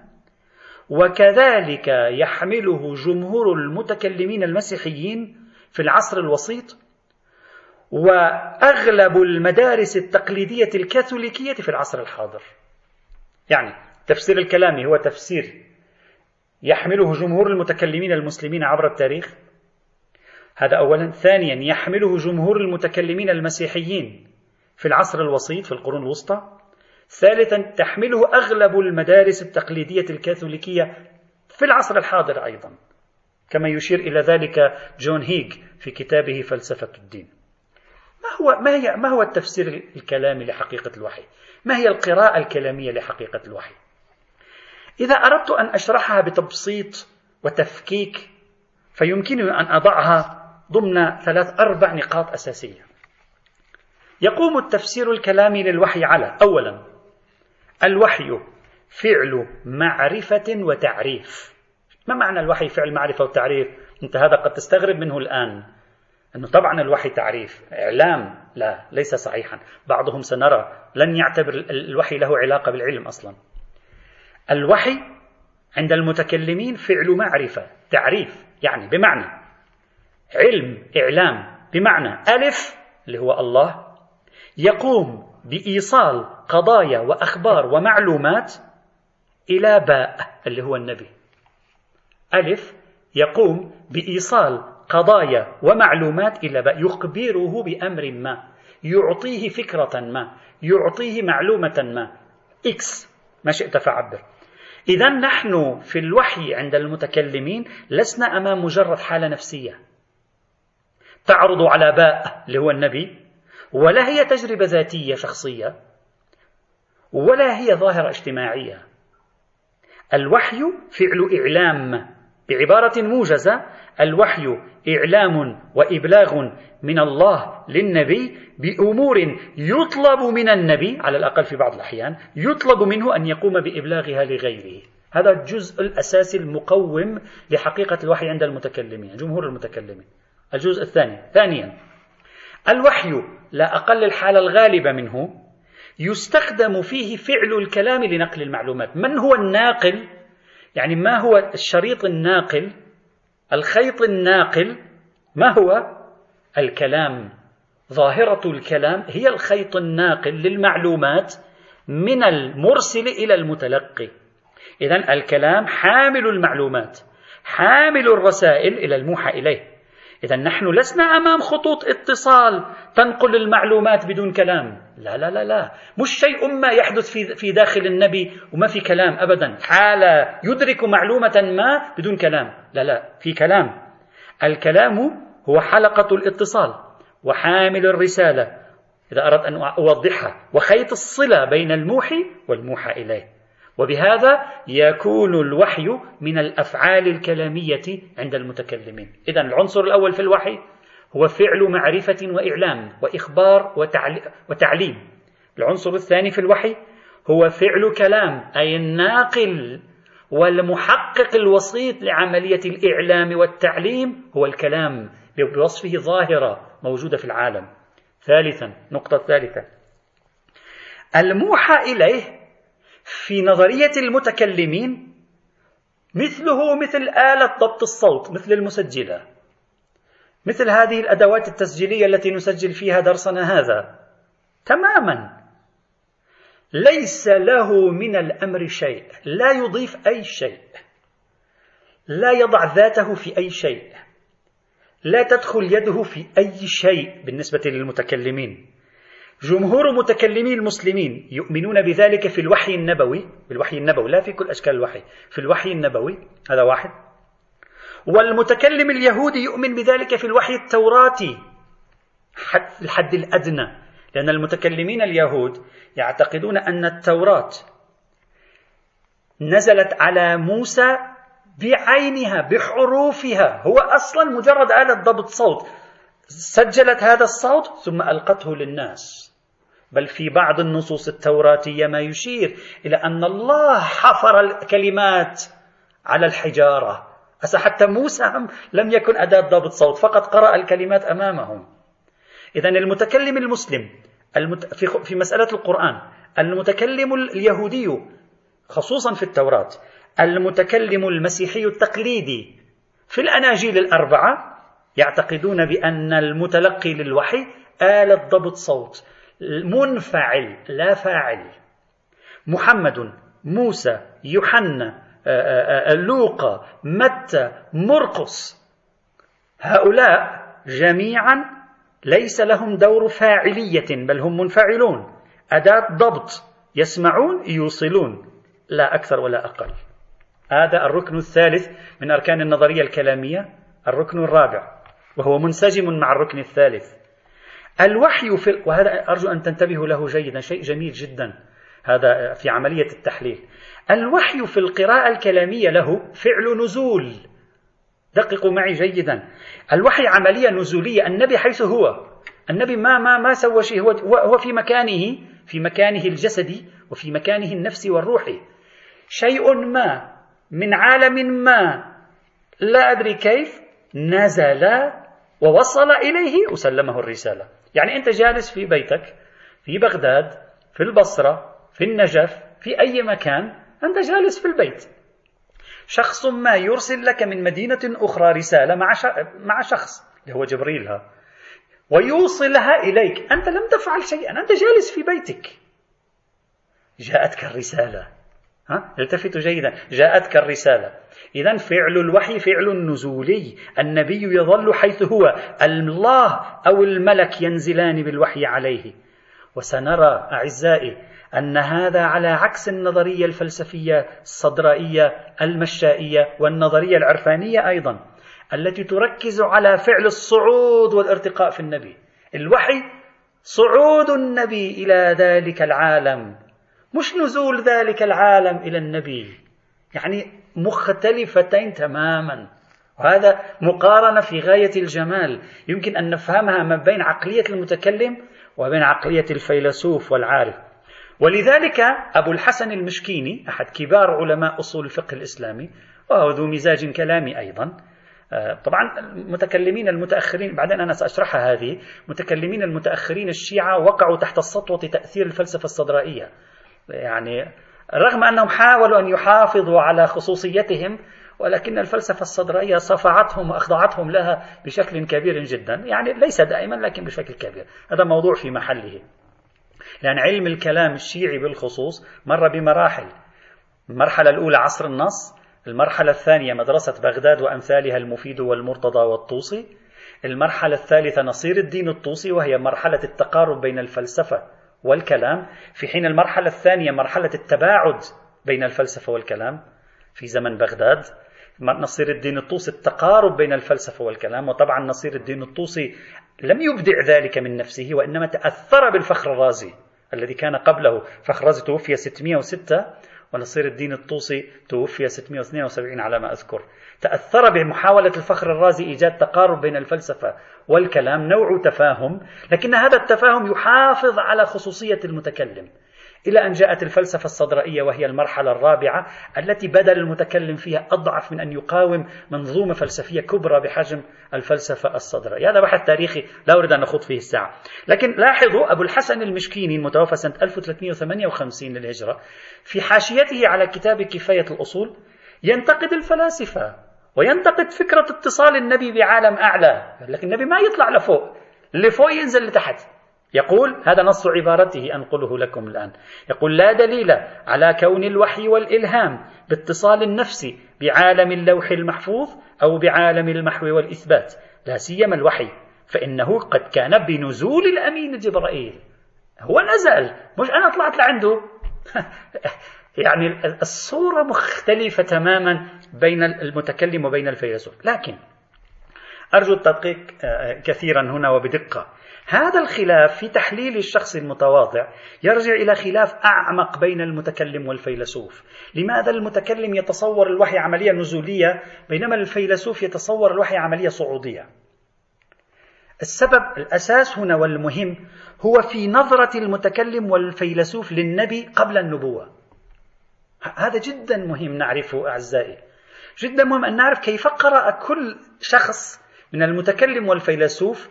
وكذلك يحمله جمهور المتكلمين المسيحيين في العصر الوسيط وأغلب المدارس التقليدية الكاثوليكية في العصر الحاضر. يعني التفسير الكلامي هو تفسير يحمله جمهور المتكلمين المسلمين عبر التاريخ هذا أولا. ثانيا يحمله جمهور المتكلمين المسيحيين في العصر الوسيط في القرون الوسطى. ثالثا تحمله أغلب المدارس التقليدية الكاثوليكية في العصر الحاضر أيضا. كما يشير إلى ذلك جون هيج في كتابه فلسفة الدين. ما هو, ما هي ما هو التفسير الكلامي لحقيقة الوحي؟ ما هي القراءة الكلامية لحقيقة الوحي؟ إذا أردت أن أشرحها بتبسيط وتفكيك فيمكنني أن أضعها ضمن ثلاث أربع نقاط أساسية. يقوم التفسير الكلامي للوحي على أولا الوحي فعل معرفة وتعريف. ما معنى الوحي فعل معرفة وتعريف؟ أنت هذا قد تستغرب منه الآن. أنه طبعا الوحي تعريف إعلام. لا ليس صحيحا. بعضهم سنرى لن يعتبر الوحي له علاقة بالعلم أصلا. الوحي عند المتكلمين فعل معرفة تعريف يعني بمعنى. علم إعلام بمعنى ألف اللي هو الله يقوم بإيصال قضايا وأخبار ومعلومات إلى باء اللي هو النبي. ألف يقوم بإيصال قضايا ومعلومات إلى باء يخبره بأمر ما يعطيه فكرة ما يعطيه معلومة ما. إكس ما شئت فعبر. إذا نحن في الوحي عند المتكلمين لسنا أمام مجرد حالة نفسية. تعرض على باء اللي هو النبي ولا هي تجربة ذاتية شخصية ولا هي ظاهرة اجتماعية. الوحي فعل إعلام بعبارة موجزة الوحي إعلام وإبلاغ من الله للنبي بأمور يطلب من النبي على الأقل في بعض الأحيان يطلب منه أن يقوم بإبلاغها لغيره. هذا الجزء الأساسي المقوم لحقيقة الوحي عند المتكلمين جمهور المتكلمين. الجزء الثاني. ثانيا الوحي لا أقل الحالة الغالبة منه يستخدم فيه فعل الكلام لنقل المعلومات. من هو الناقل؟ يعني ما هو الشريط الناقل؟ الخيط الناقل ما هو؟ الكلام. ظاهرة الكلام هي الخيط الناقل للمعلومات من المرسل إلى المتلقي. إذا الكلام حامل المعلومات حامل الرسائل إلى الموحى إليه. إذا نحن لسنا أمام خطوط اتصال تنقل المعلومات بدون كلام. لا لا لا لا. مش شيء ما يحدث في, في داخل النبي وما في كلام أبدا. حال يدرك معلومة ما بدون كلام. لا لا في كلام. الكلام هو حلقة الاتصال وحامل الرسالة. إذا أردت أن أوضحها وخيط الصلة بين الموحي والموحى إليه. وبهذا يكون الوحي من الأفعال الكلامية عند المتكلمين. إذا العنصر الأول في الوحي هو فعل معرفة وإعلام وإخبار وتعليم. العنصر الثاني في الوحي هو فعل كلام أي الناقل والمحقق الوسيط لعملية الإعلام والتعليم هو الكلام بوصفه ظاهرة موجودة في العالم. ثالثا نقطه ثالثه الموحى إليه في نظرية المتكلمين مثله مثل آلة ضبط الصوت مثل المسجلة. مثل هذه الأدوات التسجيلية التي نسجل فيها درسنا هذا. تماما. ليس له من الأمر شيء. لا يضيف أي شيء. لا يضع ذاته في أي شيء. لا تدخل يده في أي شيء بالنسبة للمتكلمين. جمهور متكلمي المسلمين يؤمنون بذلك في الوحي النبوي بالوحي النبوي لا في كل أشكال الوحي في الوحي النبوي هذا واحد. والمتكلم اليهودي يؤمن بذلك في الوحي التوراتي الحد الأدنى لأن المتكلمين اليهود يعتقدون أن التوراة نزلت على موسى بعينها بحروفها هو أصلا مجرد آلة ضبط صوت. سجلت هذا الصوت ثم ألقته للناس. بل في بعض النصوص التوراتية ما يشير إلى أن الله حفر الكلمات على الحجارة. أسا حتى موسى لم يكن أداة ضابط صوت فقط قرأ الكلمات أمامهم. إذا المتكلم المسلم في مسألة القرآن المتكلم اليهودي خصوصا في التوراة المتكلم المسيحي التقليدي في الأناجيل الأربعة يعتقدون بأن المتلقي للوحي آلة ضبط صوت. منفعل لا فاعل. محمد موسى يوحنا آه، آه، لوقا متى مرقس هؤلاء جميعا ليس لهم دور فاعلية بل هم منفعلون. أداة ضبط. يسمعون يوصلون. لا أكثر ولا أقل. هذا الركن الثالث من أركان النظرية الكلامية. الركن الرابع وهو منسجم مع الركن الثالث. الوحي في وهذا أرجو أن تنتبهوا له جيدا شيء جميل جدا هذا في عملية التحليل. الوحي في القراءة الكلامية له فعل نزول. دققوا معي جيدا. الوحي عملية نزولية النبي حيث هو. النبي ما ما ما سوى شيء هو هو في مكانه في مكانه الجسدي وفي مكانه النفسي والروحي. شيء ما من عالم ما لا أدري كيف نزل ووصل إليه وسلمه الرسالة. يعني أنت جالس في بيتك في بغداد في البصرة في النجف في أي مكان أنت جالس في البيت. شخص ما يرسل لك من مدينة أخرى رسالة مع شخص اللي هو جبريل ها ويوصلها إليك. أنت لم تفعل شيئا أنت جالس في بيتك. جاءتك الرسالة. ها؟ التفتوا جيدا. جاءتك الرسالة. إذا فعل الوحي فعل نزولي. النبي يظل حيث هو. الله أو الملك ينزلان بالوحي عليه. وسنرى أعزائي أن هذا على عكس النظرية الفلسفية الصدرائية المشائية والنظرية العرفانية أيضا التي تركز على فعل الصعود والارتقاء في النبي. الوحي صعود النبي إلى ذلك العالم. مش نزول ذلك العالم إلى النبي. يعني مختلفتين تماما. وهذا مقارنة في غاية الجمال. يمكن أن نفهمها ما بين عقلية المتكلم وبين عقلية الفيلسوف والعارف. ولذلك أبو الحسن المشكيني أحد كبار علماء أصول الفقه الإسلامي وهو ذو مزاج كلامي أيضا. آه، طبعا المتكلمين المتأخرين بعدين أنا سأشرحها هذه متكلمين المتأخرين الشيعة وقعوا تحت سطوة تأثير الفلسفة الصدرائية. يعني رغم أنهم حاولوا أن يحافظوا على خصوصيتهم ولكن الفلسفة الصدرائية صفعتهم وأخضعتهم لها بشكل كبير جدا. يعني ليس دائما لكن بشكل كبير. هذا موضوع في محله. لأن علم الكلام الشيعي بالخصوص مر بمراحل. المرحلة الأولى عصر النص المرحلة الثانية مدرسة بغداد وأمثالها المفيد والمرتضى والطوسي المرحلة الثالثة نصير الدين الطوسي وهي مرحلة التقارب بين الفلسفة والكلام في حين المرحلة الثانية مرحلة التباعد بين الفلسفة والكلام في زمن بغداد. نصير الدين الطوسي التقارب بين الفلسفة والكلام. وطبعا نصير الدين الطوسي لم يبدع ذلك من نفسه وإنما تأثر بالفخر الرازي الذي كان قبله. فخر الرازي توفي 606 ونصير الدين الطوسي توفي 672 على ما أذكر. تأثر بمحاولة الفخر الرازي إيجاد تقارب بين الفلسفة والكلام نوع تفاهم لكن هذا التفاهم يحافظ على خصوصية المتكلم. إلى أن جاءت الفلسفة الصدرائية وهي المرحلة الرابعة التي بدل المتكلم فيها أضعف من أن يقاوم منظومة فلسفية كبرى بحجم الفلسفة الصدرائية. هذا بحث تاريخي لا أريد أن نخوض فيه الساعة. لكن لاحظوا أبو الحسن المشكيني المتوفى سنة 1358 للهجرة في حاشيته على كتاب كفاية الأصول ينتقد الفلاسفة وينتقد فكرة اتصال النبي بعالم أعلى. لكن النبي ما يطلع لفوق اللي فوق ينزل لتحت. يقول هذا نص عبارته أنقله لكم الآن. يقول لا دليل على كون الوحي والإلهام باتصال النفس بعالم اللوح المحفوظ أو بعالم المحو والإثبات لا سيما الوحي فإنه قد كان بنزول الأمين جبرائيل. هو نزل مش أنا طلعت لعنده. يعني الصورة مختلفة تماما بين المتكلم وبين الفيلسوف. لكن أرجو التدقيق آه، كثيرا هنا وبدقة. هذا الخلاف في تحليل الشخص المتواضع يرجع إلى خلاف أعمق بين المتكلم والفيلسوف. لماذا المتكلم يتصور الوحي عملية نزولية بينما الفيلسوف يتصور الوحي عملية صعودية؟ السبب الأساس هنا والمهم هو في نظرة المتكلم والفيلسوف للنبي قبل النبوة. هذا جدا مهم نعرفه أعزائي. جدا مهم أن نعرف كيف قرأ كل شخص من المتكلم والفيلسوف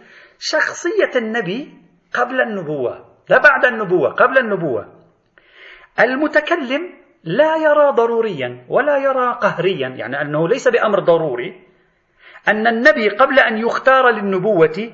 شخصية النبي قبل النبوة لا بعد النبوة قبل النبوة. المتكلم لا يرى ضروريا ولا يرى قهريا يعني أنه ليس بأمر ضروري أن النبي قبل أن يختار للنبوة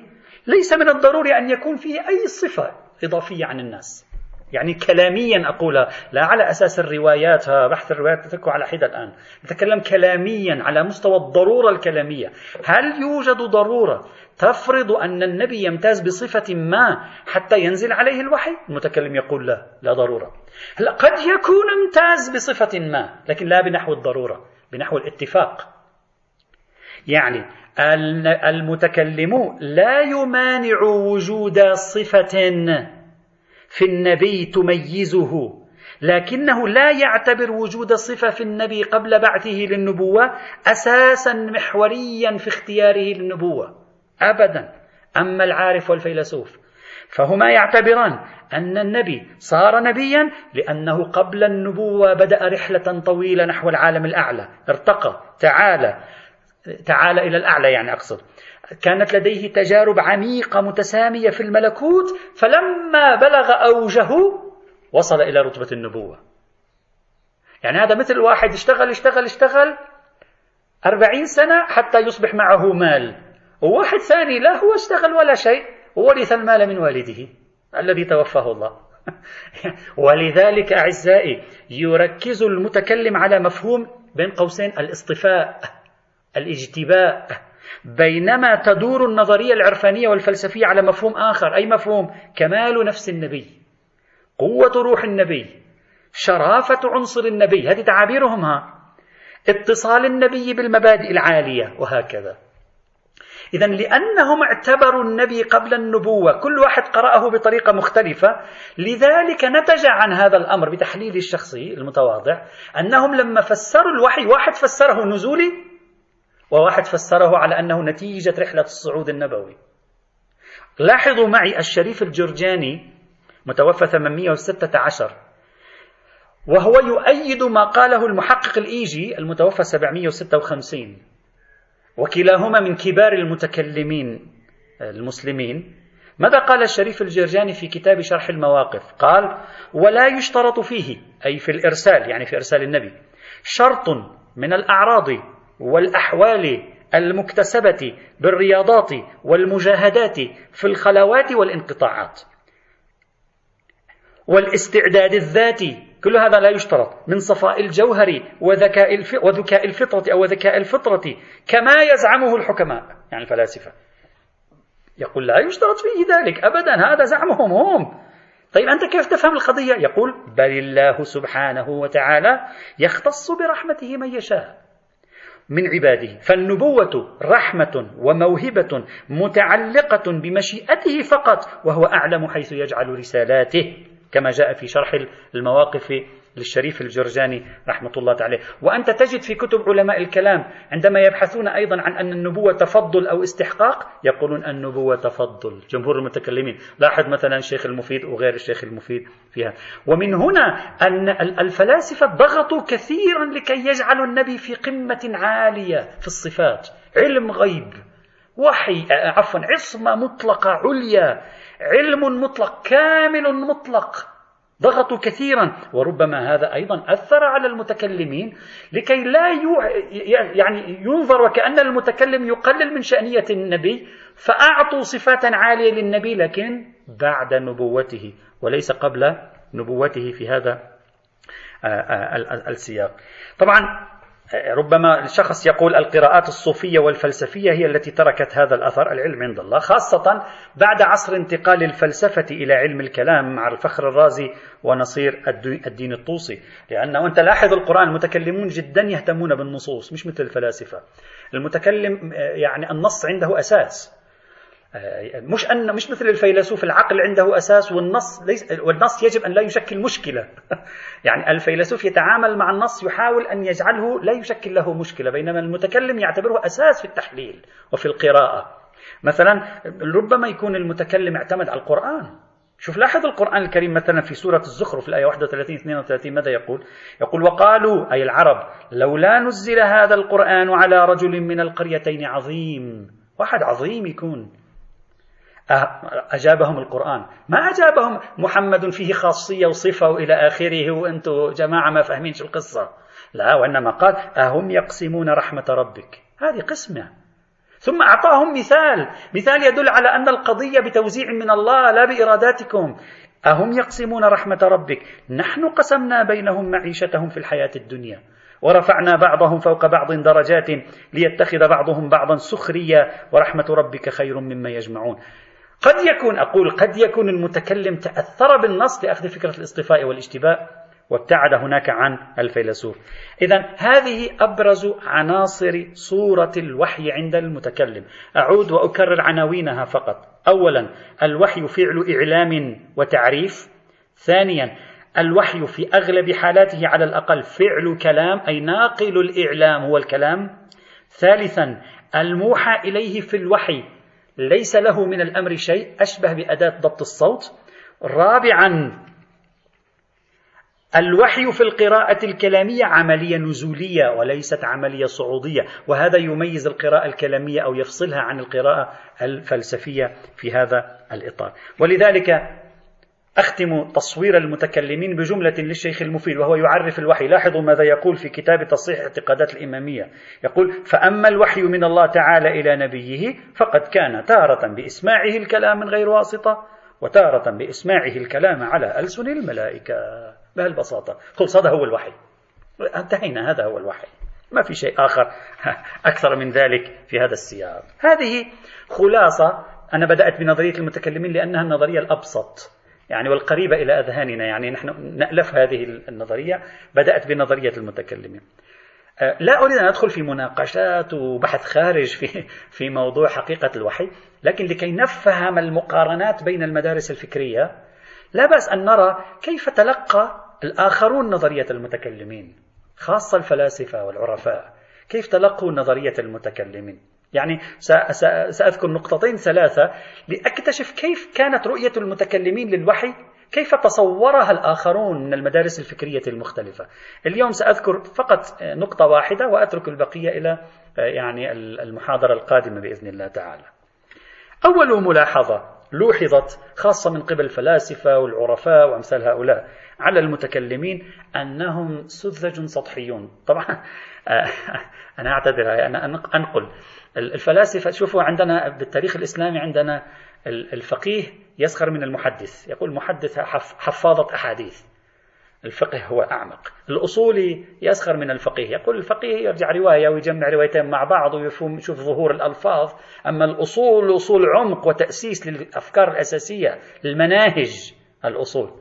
ليس من الضروري أن يكون فيه أي صفة إضافية عن الناس. يعني كلاميا أقولها لا على أساس الروايات بحث الروايات تتركه على حدة الآن. نتكلم كلاميا على مستوى الضرورة الكلامية. هل يوجد ضرورة تفرض أن النبي يمتاز بصفة ما حتى ينزل عليه الوحي؟ المتكلم يقول لا لا ضرورة. هلا قد يكون امتاز بصفة ما؟ لكن لا بنحو الضرورة بنحو الاتفاق. يعني المتكلم لا يمانع وجود صفة في النبي تميزه لكنه لا يعتبر وجود صفة في النبي قبل بعثه للنبوة أساسا محوريا في اختياره للنبوة أبدا. أما العارف والفيلسوف فهما يعتبران أن النبي صار نبيا لأنه قبل النبوة بدأ رحلة طويلة نحو العالم الأعلى. ارتقى تعالى تعالى إلى الأعلى يعني أقصد. كانت لديه تجارب عميقة متسامية في الملكوت فلما بلغ أوجه وصل إلى رتبة النبوة. يعني هذا مثل واحد اشتغل اشتغل اشتغل أربعين سنة حتى يصبح معه مال. وواحد ثاني لا هو اشتغل ولا شيء وورث المال من والده الذي توفاه الله. ولذلك أعزائي يركز المتكلم على مفهوم بين قوسين الاصطفاء الاجتباء. بينما تدور النظرية العرفانية والفلسفية على مفهوم آخر. أي مفهوم؟ كمال نفس النبي قوة روح النبي شرافة عنصر النبي. هذه تعابيرهم ها. اتصال النبي بالمبادئ العالية وهكذا. إذا لأنهم اعتبروا النبي قبل النبوة كل واحد قرأه بطريقة مختلفة. لذلك نتج عن هذا الأمر بتحليل الشخصي المتواضع أنهم لما فسروا الوحي واحد فسره نزولي وواحد فسره على أنه نتيجة رحلة الصعود النبوي. لاحظوا معي الشريف الجرجاني متوفى 816 وهو يؤيد ما قاله المحقق الإيجي المتوفى 756 وكلاهما من كبار المتكلمين المسلمين. ماذا قال الشريف الجرجاني في كتاب شرح المواقف؟ قال ولا يشترط فيه أي في الإرسال يعني في إرسال النبي شرط من الأعراض والأحوال المكتسبة بالرياضات والمجاهدات في الخلوات والانقطاعات. والاستعداد الذاتي كل هذا لا يشترط من صفاء الجوهر وذكاء وذكاء الفطرة أو ذكاء الفطرة كما يزعمه الحكماء. يعني الفلاسفة يقول لا يشترط فيه ذلك أبدا هذا زعمهم هم. طيب أنت كيف تفهم القضية؟ يقول بل الله سبحانه وتعالى يختص برحمته من يشاء. من عباده. فالنبوة رحمة وموهبة متعلقة بمشيئته فقط وهو أعلم حيث يجعل رسالاته كما جاء في شرح المواقف للشريف الجرجاني رحمة الله عليه وأنت تجد في كتب علماء الكلام عندما يبحثون أيضا عن أن النبوة تفضل أو استحقاق يقولون النبوة تفضل. جمهور المتكلمين. لاحظ مثلا الشيخ المفيد وغير الشيخ المفيد فيها. ومن هنا أن الفلاسفة ضغطوا كثيرا لكي يجعلوا النبي في قمة عالية في الصفات. علم غيب وحي عفوا عصمة مطلقة عليا. علم مطلق كامل مطلق. ضغطوا كثيرا وربما هذا أيضا أثر على المتكلمين لكي لا يعني ينظر وكأن المتكلم يقلل من شأنية النبي فأعطوا صفات عالية للنبي لكن بعد نبوته وليس قبل نبوته في هذا آه، آه، السياق. طبعا ربما الشخص يقول القراءات الصوفية والفلسفية هي التي تركت هذا الأثر العلم عند الله خاصة بعد عصر انتقال الفلسفة إلى علم الكلام مع الفخر الرازي ونصير الدين الطوسي. لأنه أنت لاحظ القرآن المتكلمون جدا يهتمون بالنصوص مش مثل الفلاسفة. المتكلم يعني النص عنده أساس. مش أن مش مثل الفيلسوف العقل عنده أساس والنص ليس والنص يجب أن لا يشكل مشكلة. يعني الفيلسوف يتعامل مع النص يحاول أن يجعله لا يشكل له مشكلة بينما المتكلم يعتبره أساس في التحليل وفي القراءة. مثلا ربما يكون المتكلم اعتمد على القرآن. شوف لاحظ القرآن الكريم مثلا في سورة الزخرف الآية 31 32 ماذا يقول؟ يقول وقالوا أي العرب لولا نزل هذا القرآن على رجل من القريتين عظيم. واحد عظيم يكون. أجابهم القرآن. ما أجابهم محمد فيه خاصية وصفة وإلى آخره وأنتم جماعة ما فاهمين شو القصة. لا وإنما قال أهم يقسمون رحمة ربك. هذه قسمة. ثم أعطاهم مثال. مثال يدل على أن القضية بتوزيع من الله لا بإراداتكم. أهم يقسمون رحمة ربك. نحن قسمنا بينهم معيشتهم في الحياة الدنيا. ورفعنا بعضهم فوق بعض درجات ليتخذ بعضهم بعضا سخريا ورحمة ربك خير مما يجمعون. قد يكون أقول قد يكون المتكلم تأثر بالنص لأخذ فكرة الاصطفاء والاشتباء وابتعد هناك عن الفيلسوف. إذا هذه أبرز عناصر صورة الوحي عند المتكلم. أعود وأكرر عناوينها فقط. أولا الوحي فعل إعلام وتعريف. ثانيا الوحي في أغلب حالاته على الأقل فعل كلام أي ناقل الإعلام هو الكلام ثالثا الموحى إليه في الوحي ليس له من الأمر شيء أشبه بأداة ضبط الصوت. رابعا الوحي في القراءة الكلامية عملية نزولية وليست عملية صعودية. وهذا يميز القراءة الكلامية أو يفصلها عن القراءة الفلسفية في هذا الإطار. ولذلك أختم تصوير المتكلمين بجملة للشيخ المفيد وهو يعرف الوحي. لاحظوا ماذا يقول في كتاب تصحيح اعتقادات الإمامية. يقول فأما الوحي من الله تعالى إلى نبيه فقد كان تارة بإسماعه الكلام من غير واسطة وتارة بإسماعه الكلام على ألسن الملائكة. بهالبساطة خلص هذا هو الوحي. انتهينا. هذا هو الوحي. ما في شيء آخر أكثر من ذلك في هذا السياق. هذه خلاصة أنا بدأت بنظرية المتكلمين لأنها النظرية الأبسط. يعني والقريبة إلى أذهاننا يعني نحن نألف هذه النظرية بدأت بنظرية المتكلمين أه، لا أريد أن أدخل في مناقشات وبحث خارج في في موضوع حقيقة الوحي، لكن لكي نفهم المقارنات بين المدارس الفكرية لا بأس أن نرى كيف تلقى الآخرون نظرية المتكلمين، خاصة الفلاسفة والعرفاء، كيف تلقوا نظرية المتكلمين؟ يعني سأذكر نقطتين ثلاثة لأكتشف كيف كانت رؤية المتكلمين للوحي كيف تصورها الآخرون من المدارس الفكرية المختلفة. اليوم سأذكر فقط نقطة واحدة وأترك البقية إلى يعني المحاضرة القادمة بإذن الله تعالى. أول ملاحظة لوحظت خاصة من قبل الفلاسفة والعرفاء وأمثال هؤلاء على المتكلمين أنهم سذج سطحيون. طبعا أنا أعتذر أنا أنقل. الفلاسفة شوفوا عندنا بالتاريخ الإسلامي عندنا الفقيه يسخر من المحدث. يقول المحدث حفاظة أحاديث. الفقه هو أعمق. الأصولي يسخر من الفقيه. يقول الفقيه يرجع رواية ويجمع روايتين مع بعض ويفهم يشوف ظهور الألفاظ. أما الأصول أصول عمق وتأسيس للأفكار الأساسية المناهج الأصول.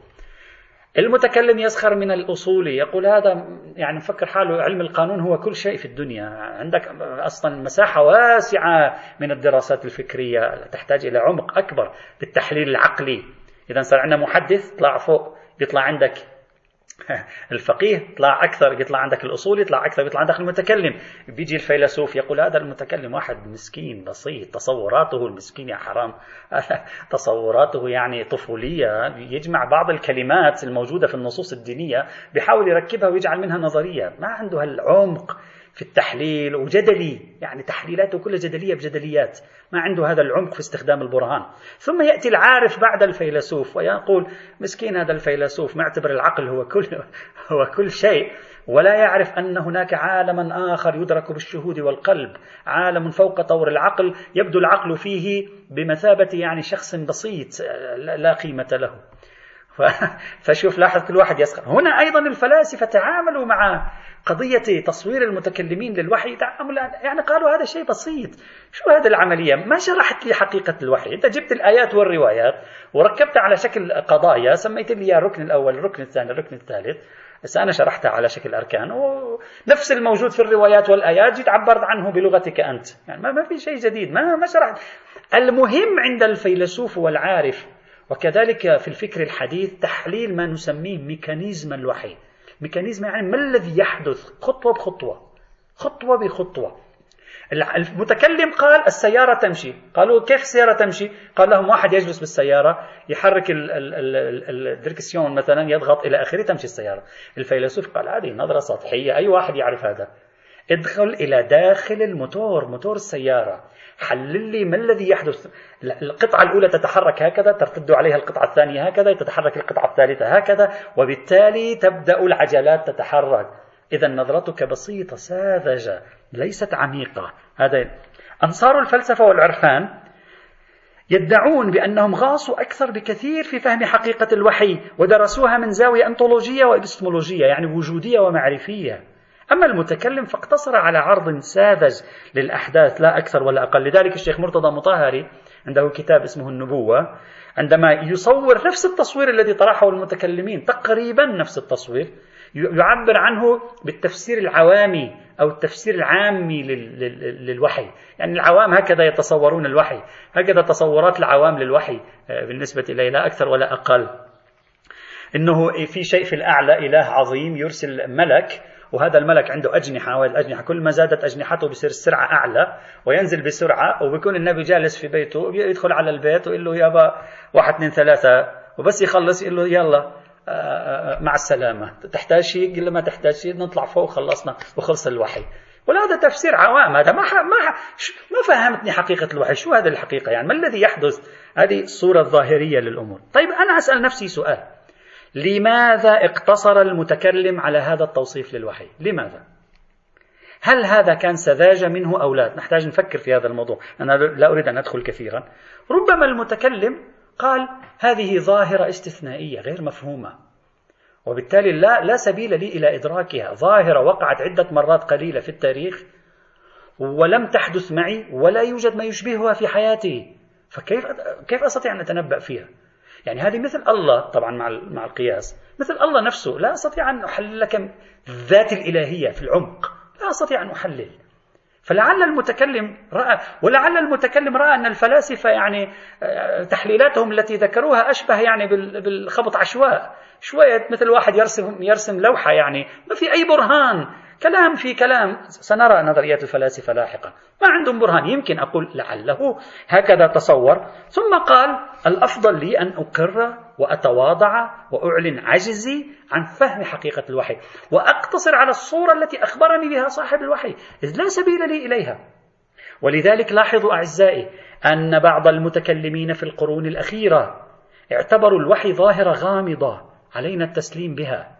المتكلم يسخر من الأصولي يقول هذا يعني مفكر حاله علم القانون هو كل شيء في الدنيا. عندك أصلا مساحة واسعة من الدراسات الفكرية تحتاج إلى عمق أكبر بالتحليل العقلي. إذا صار عندنا محدث طلع فوق بيطلع عندك الفقيه يطلع أكثر يطلع عندك الأصول يطلع أكثر يطلع عندك المتكلم. بيجي الفيلسوف يقول هذا المتكلم واحد مسكين بسيط تصوراته المسكين يا حرام. تصوراته يعني طفولية. يجمع بعض الكلمات الموجودة في النصوص الدينية بيحاول يركبها ويجعل منها نظرية. ما عنده هالعمق. في التحليل وجدلي يعني تحليلاته كلها جدلية بجدليات ما عنده هذا العمق في استخدام البرهان. ثم يأتي العارف بعد الفيلسوف ويقول مسكين هذا الفيلسوف معتبر العقل هو كل, هو كل شيء ولا يعرف أن هناك عالما آخر يدرك بالشهود والقلب عالم فوق طور العقل يبدو العقل فيه بمثابة يعني شخص بسيط لا قيمة له. فشوف لاحظ كل واحد يسخر. هنا أيضا الفلاسفة تعاملوا مع قضية تصوير المتكلمين للوحي يعني قالوا هذا شيء بسيط. شو هذه العملية؟ ما شرحت لي حقيقة الوحي. أنت جبت الآيات والروايات وركبتها على شكل قضايا سميت لي الركن الأول الركن الثاني الركن الثالث. بس أنا شرحتها على شكل أركان. ونفس الموجود في الروايات والآيات جيت عبرت عنه بلغتك أنت. يعني ما في شيء جديد. ما ما شرحت. المهم عند الفيلسوف والعارف وكذلك في الفكر الحديث تحليل ما نسميه ميكانيزم الوحي. mechanism يعني ما الذي يحدث خطوة بخطوة؟ خطوة بخطوة. المتكلم قال السيارة تمشي. قالوا كيف السيارة تمشي؟ قال لهم واحد يجلس بالسيارة يحرك الدركسيون مثلا يضغط إلى آخره تمشي السيارة. الفيلسوف قال هذه نظرة سطحية أي واحد يعرف هذا. ادخل إلى داخل الموتور موتور السيارة. حلل لي ما الذي يحدث. القطعة الأولى تتحرك هكذا ترتد عليها القطعة الثانية هكذا تتحرك القطعة الثالثة هكذا وبالتالي تبدأ العجلات تتحرك. إذا نظرتك بسيطة ساذجة ليست عميقة. هذا أنصار الفلسفة والعرفان يدعون بأنهم غاصوا أكثر بكثير في فهم حقيقة الوحي ودرسوها من زاوية أنطولوجية وإبستمولوجية يعني وجودية ومعرفية. أما المتكلم فاقتصر على عرض ساذج للأحداث لا أكثر ولا أقل. لذلك الشيخ مرتضى مطهري عنده كتاب اسمه النبوة عندما يصور نفس التصوير الذي طرحه المتكلمين تقريبا نفس التصوير يعبر عنه بالتفسير العوامي أو التفسير العامي للوحي. يعني العوام هكذا يتصورون الوحي هكذا تصورات العوام للوحي آه، بالنسبة إليه لا أكثر ولا أقل. إنه في شيء في الأعلى إله عظيم يرسل ملك وهذا الملك عنده أجنحة والأجنحة كل ما زادت أجنحته بصير السرعة أعلى وينزل بسرعة وبيكون النبي جالس في بيته يدخل على البيت ويقول له يابا واحد اثنين ثلاثة وبس يخلص يقول له يلا آه، آه، مع السلامة. تحتاج شيء؟ قل ما تحتاج شيء نطلع فوق خلصنا وخلص الوحي. ولا هذا تفسير عوام هذا ما ما ما فهمتني حقيقة الوحي شو هذه الحقيقة يعني؟ ما الذي يحدث؟ هذه الصورة الظاهرية للأمور. طيب أنا أسأل نفسي سؤال. لماذا اقتصر المتكلم على هذا التوصيف للوحي؟ لماذا؟ هل هذا كان سذاجة منه أو لا؟ نحتاج نفكر في هذا الموضوع. أنا لا أريد أن أدخل كثيرا. ربما المتكلم قال هذه ظاهرة استثنائية غير مفهومة. وبالتالي لا لا سبيل لي إلى إدراكها. ظاهرة وقعت عدة مرات قليلة في التاريخ ولم تحدث معي ولا يوجد ما يشبهها في حياتي. فكيف كيف أستطيع أن أتنبأ فيها؟ يعني هذه مثل الله طبعا مع مع القياس. مثل الله نفسه لا أستطيع أن أحلل لك الذات الإلهية في العمق. لا أستطيع أن أحلل. فلعل المتكلم رأى ولعل المتكلم رأى أن الفلاسفة يعني آه، تحليلاتهم التي ذكروها أشبه يعني بالخبط عشواء. شوية مثل واحد يرسم يرسم لوحة يعني ما في أي برهان. كلام في كلام. سنرى نظريات الفلاسفة لاحقا. ما عندهم برهان. يمكن أقول لعله هكذا تصور. ثم قال الأفضل لي أن أقر وأتواضع وأعلن عجزي عن فهم حقيقة الوحي وأقتصر على الصورة التي أخبرني بها صاحب الوحي. إذ لا سبيل لي إليها. ولذلك لاحظوا أعزائي أن بعض المتكلمين في القرون الأخيرة اعتبروا الوحي ظاهرة غامضة علينا التسليم بها.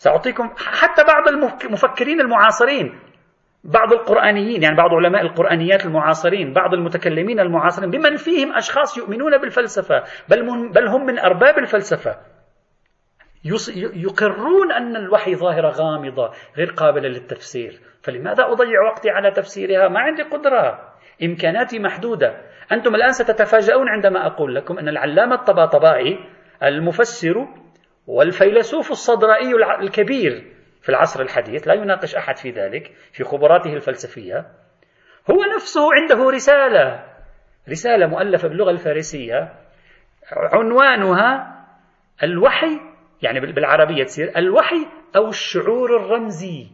سأعطيكم حتى بعض المفكرين المعاصرين بعض القرآنيين يعني بعض علماء القرآنيات المعاصرين بعض المتكلمين المعاصرين بمن فيهم أشخاص يؤمنون بالفلسفة بل, بل هم من أرباب الفلسفة. يقرون أن الوحي ظاهرة غامضة غير قابلة للتفسير. فلماذا أضيع وقتي على تفسيرها؟ ما عندي قدرة. إمكاناتي محدودة. أنتم الآن ستتفاجؤون عندما أقول لكم أن العلامة الطباطبائي المفسر والفيلسوف الصدرائي الكبير في العصر الحديث لا يناقش أحد في ذلك في خبراته الفلسفية هو نفسه عنده رسالة رسالة مؤلفة باللغة الفارسية عنوانها الوحي يعني بالعربية تصير الوحي أو الشعور الرمزي.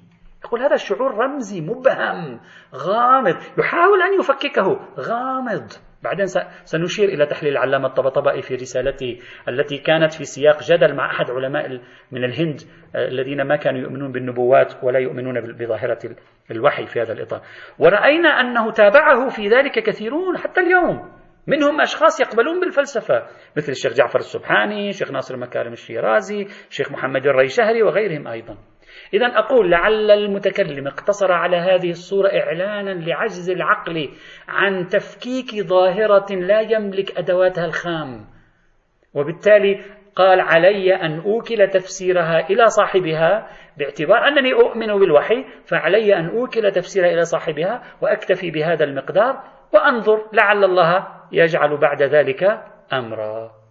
يقول هذا الشعور رمزي مبهم غامض يحاول أن يفككه غامض. بعدين سنشير إلى تحليل العلامة الطبطبائي في رسالته التي كانت في سياق جدل مع أحد علماء من الهند آه، الذين ما كانوا يؤمنون بالنبوات ولا يؤمنون بظاهرة الوحي في هذا الإطار. ورأينا أنه تابعه في ذلك كثيرون حتى اليوم. منهم أشخاص يقبلون بالفلسفة مثل الشيخ جعفر السبحاني الشيخ ناصر مكارم الشيرازي الشيخ محمد الريشهري وغيرهم أيضا. إذا أقول لعل المتكلم اقتصر على هذه الصورة إعلانا لعجز العقل عن تفكيك ظاهرة لا يملك أدواتها الخام. وبالتالي قال علي أن أوكل تفسيرها إلى صاحبها باعتبار أنني أؤمن بالوحي فعلي أن أوكل تفسيرها إلى صاحبها وأكتفي بهذا المقدار وأنظر لعل الله يجعل بعد ذلك أمرا.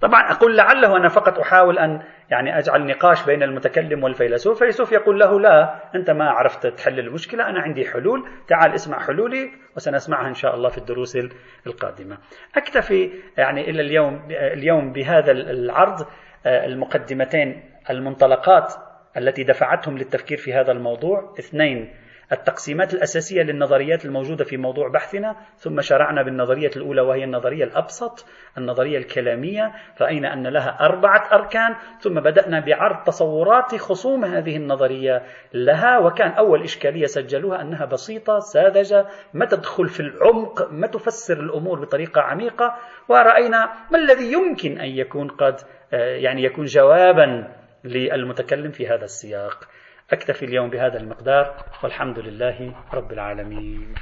طبعا أقول لعله أنا فقط أحاول أن يعني أجعل نقاش بين المتكلم والفيلسوف. الفيلسوف يقول له لا أنت ما عرفت تحل المشكلة أنا عندي حلول. تعال اسمع حلولي وسنسمعها إن شاء الله في الدروس القادمة. أكتفي يعني إلى اليوم اليوم بهذا العرض آه، المقدمتين المنطلقات التي دفعتهم للتفكير في هذا الموضوع. اثنين التقسيمات الأساسية للنظريات الموجودة في موضوع بحثنا ثم شرعنا بالنظرية الأولى وهي النظرية الأبسط النظرية الكلامية رأينا أن لها أربعة أركان ثم بدأنا بعرض تصورات خصوم هذه النظرية لها وكان أول إشكالية سجلوها أنها بسيطة ساذجة ما تدخل في العمق ما تفسر الأمور بطريقة عميقة ورأينا ما الذي يمكن أن يكون قد آه، يعني يكون جوابا للمتكلم في هذا السياق. أكتفي اليوم بهذا المقدار والحمد لله رب العالمين.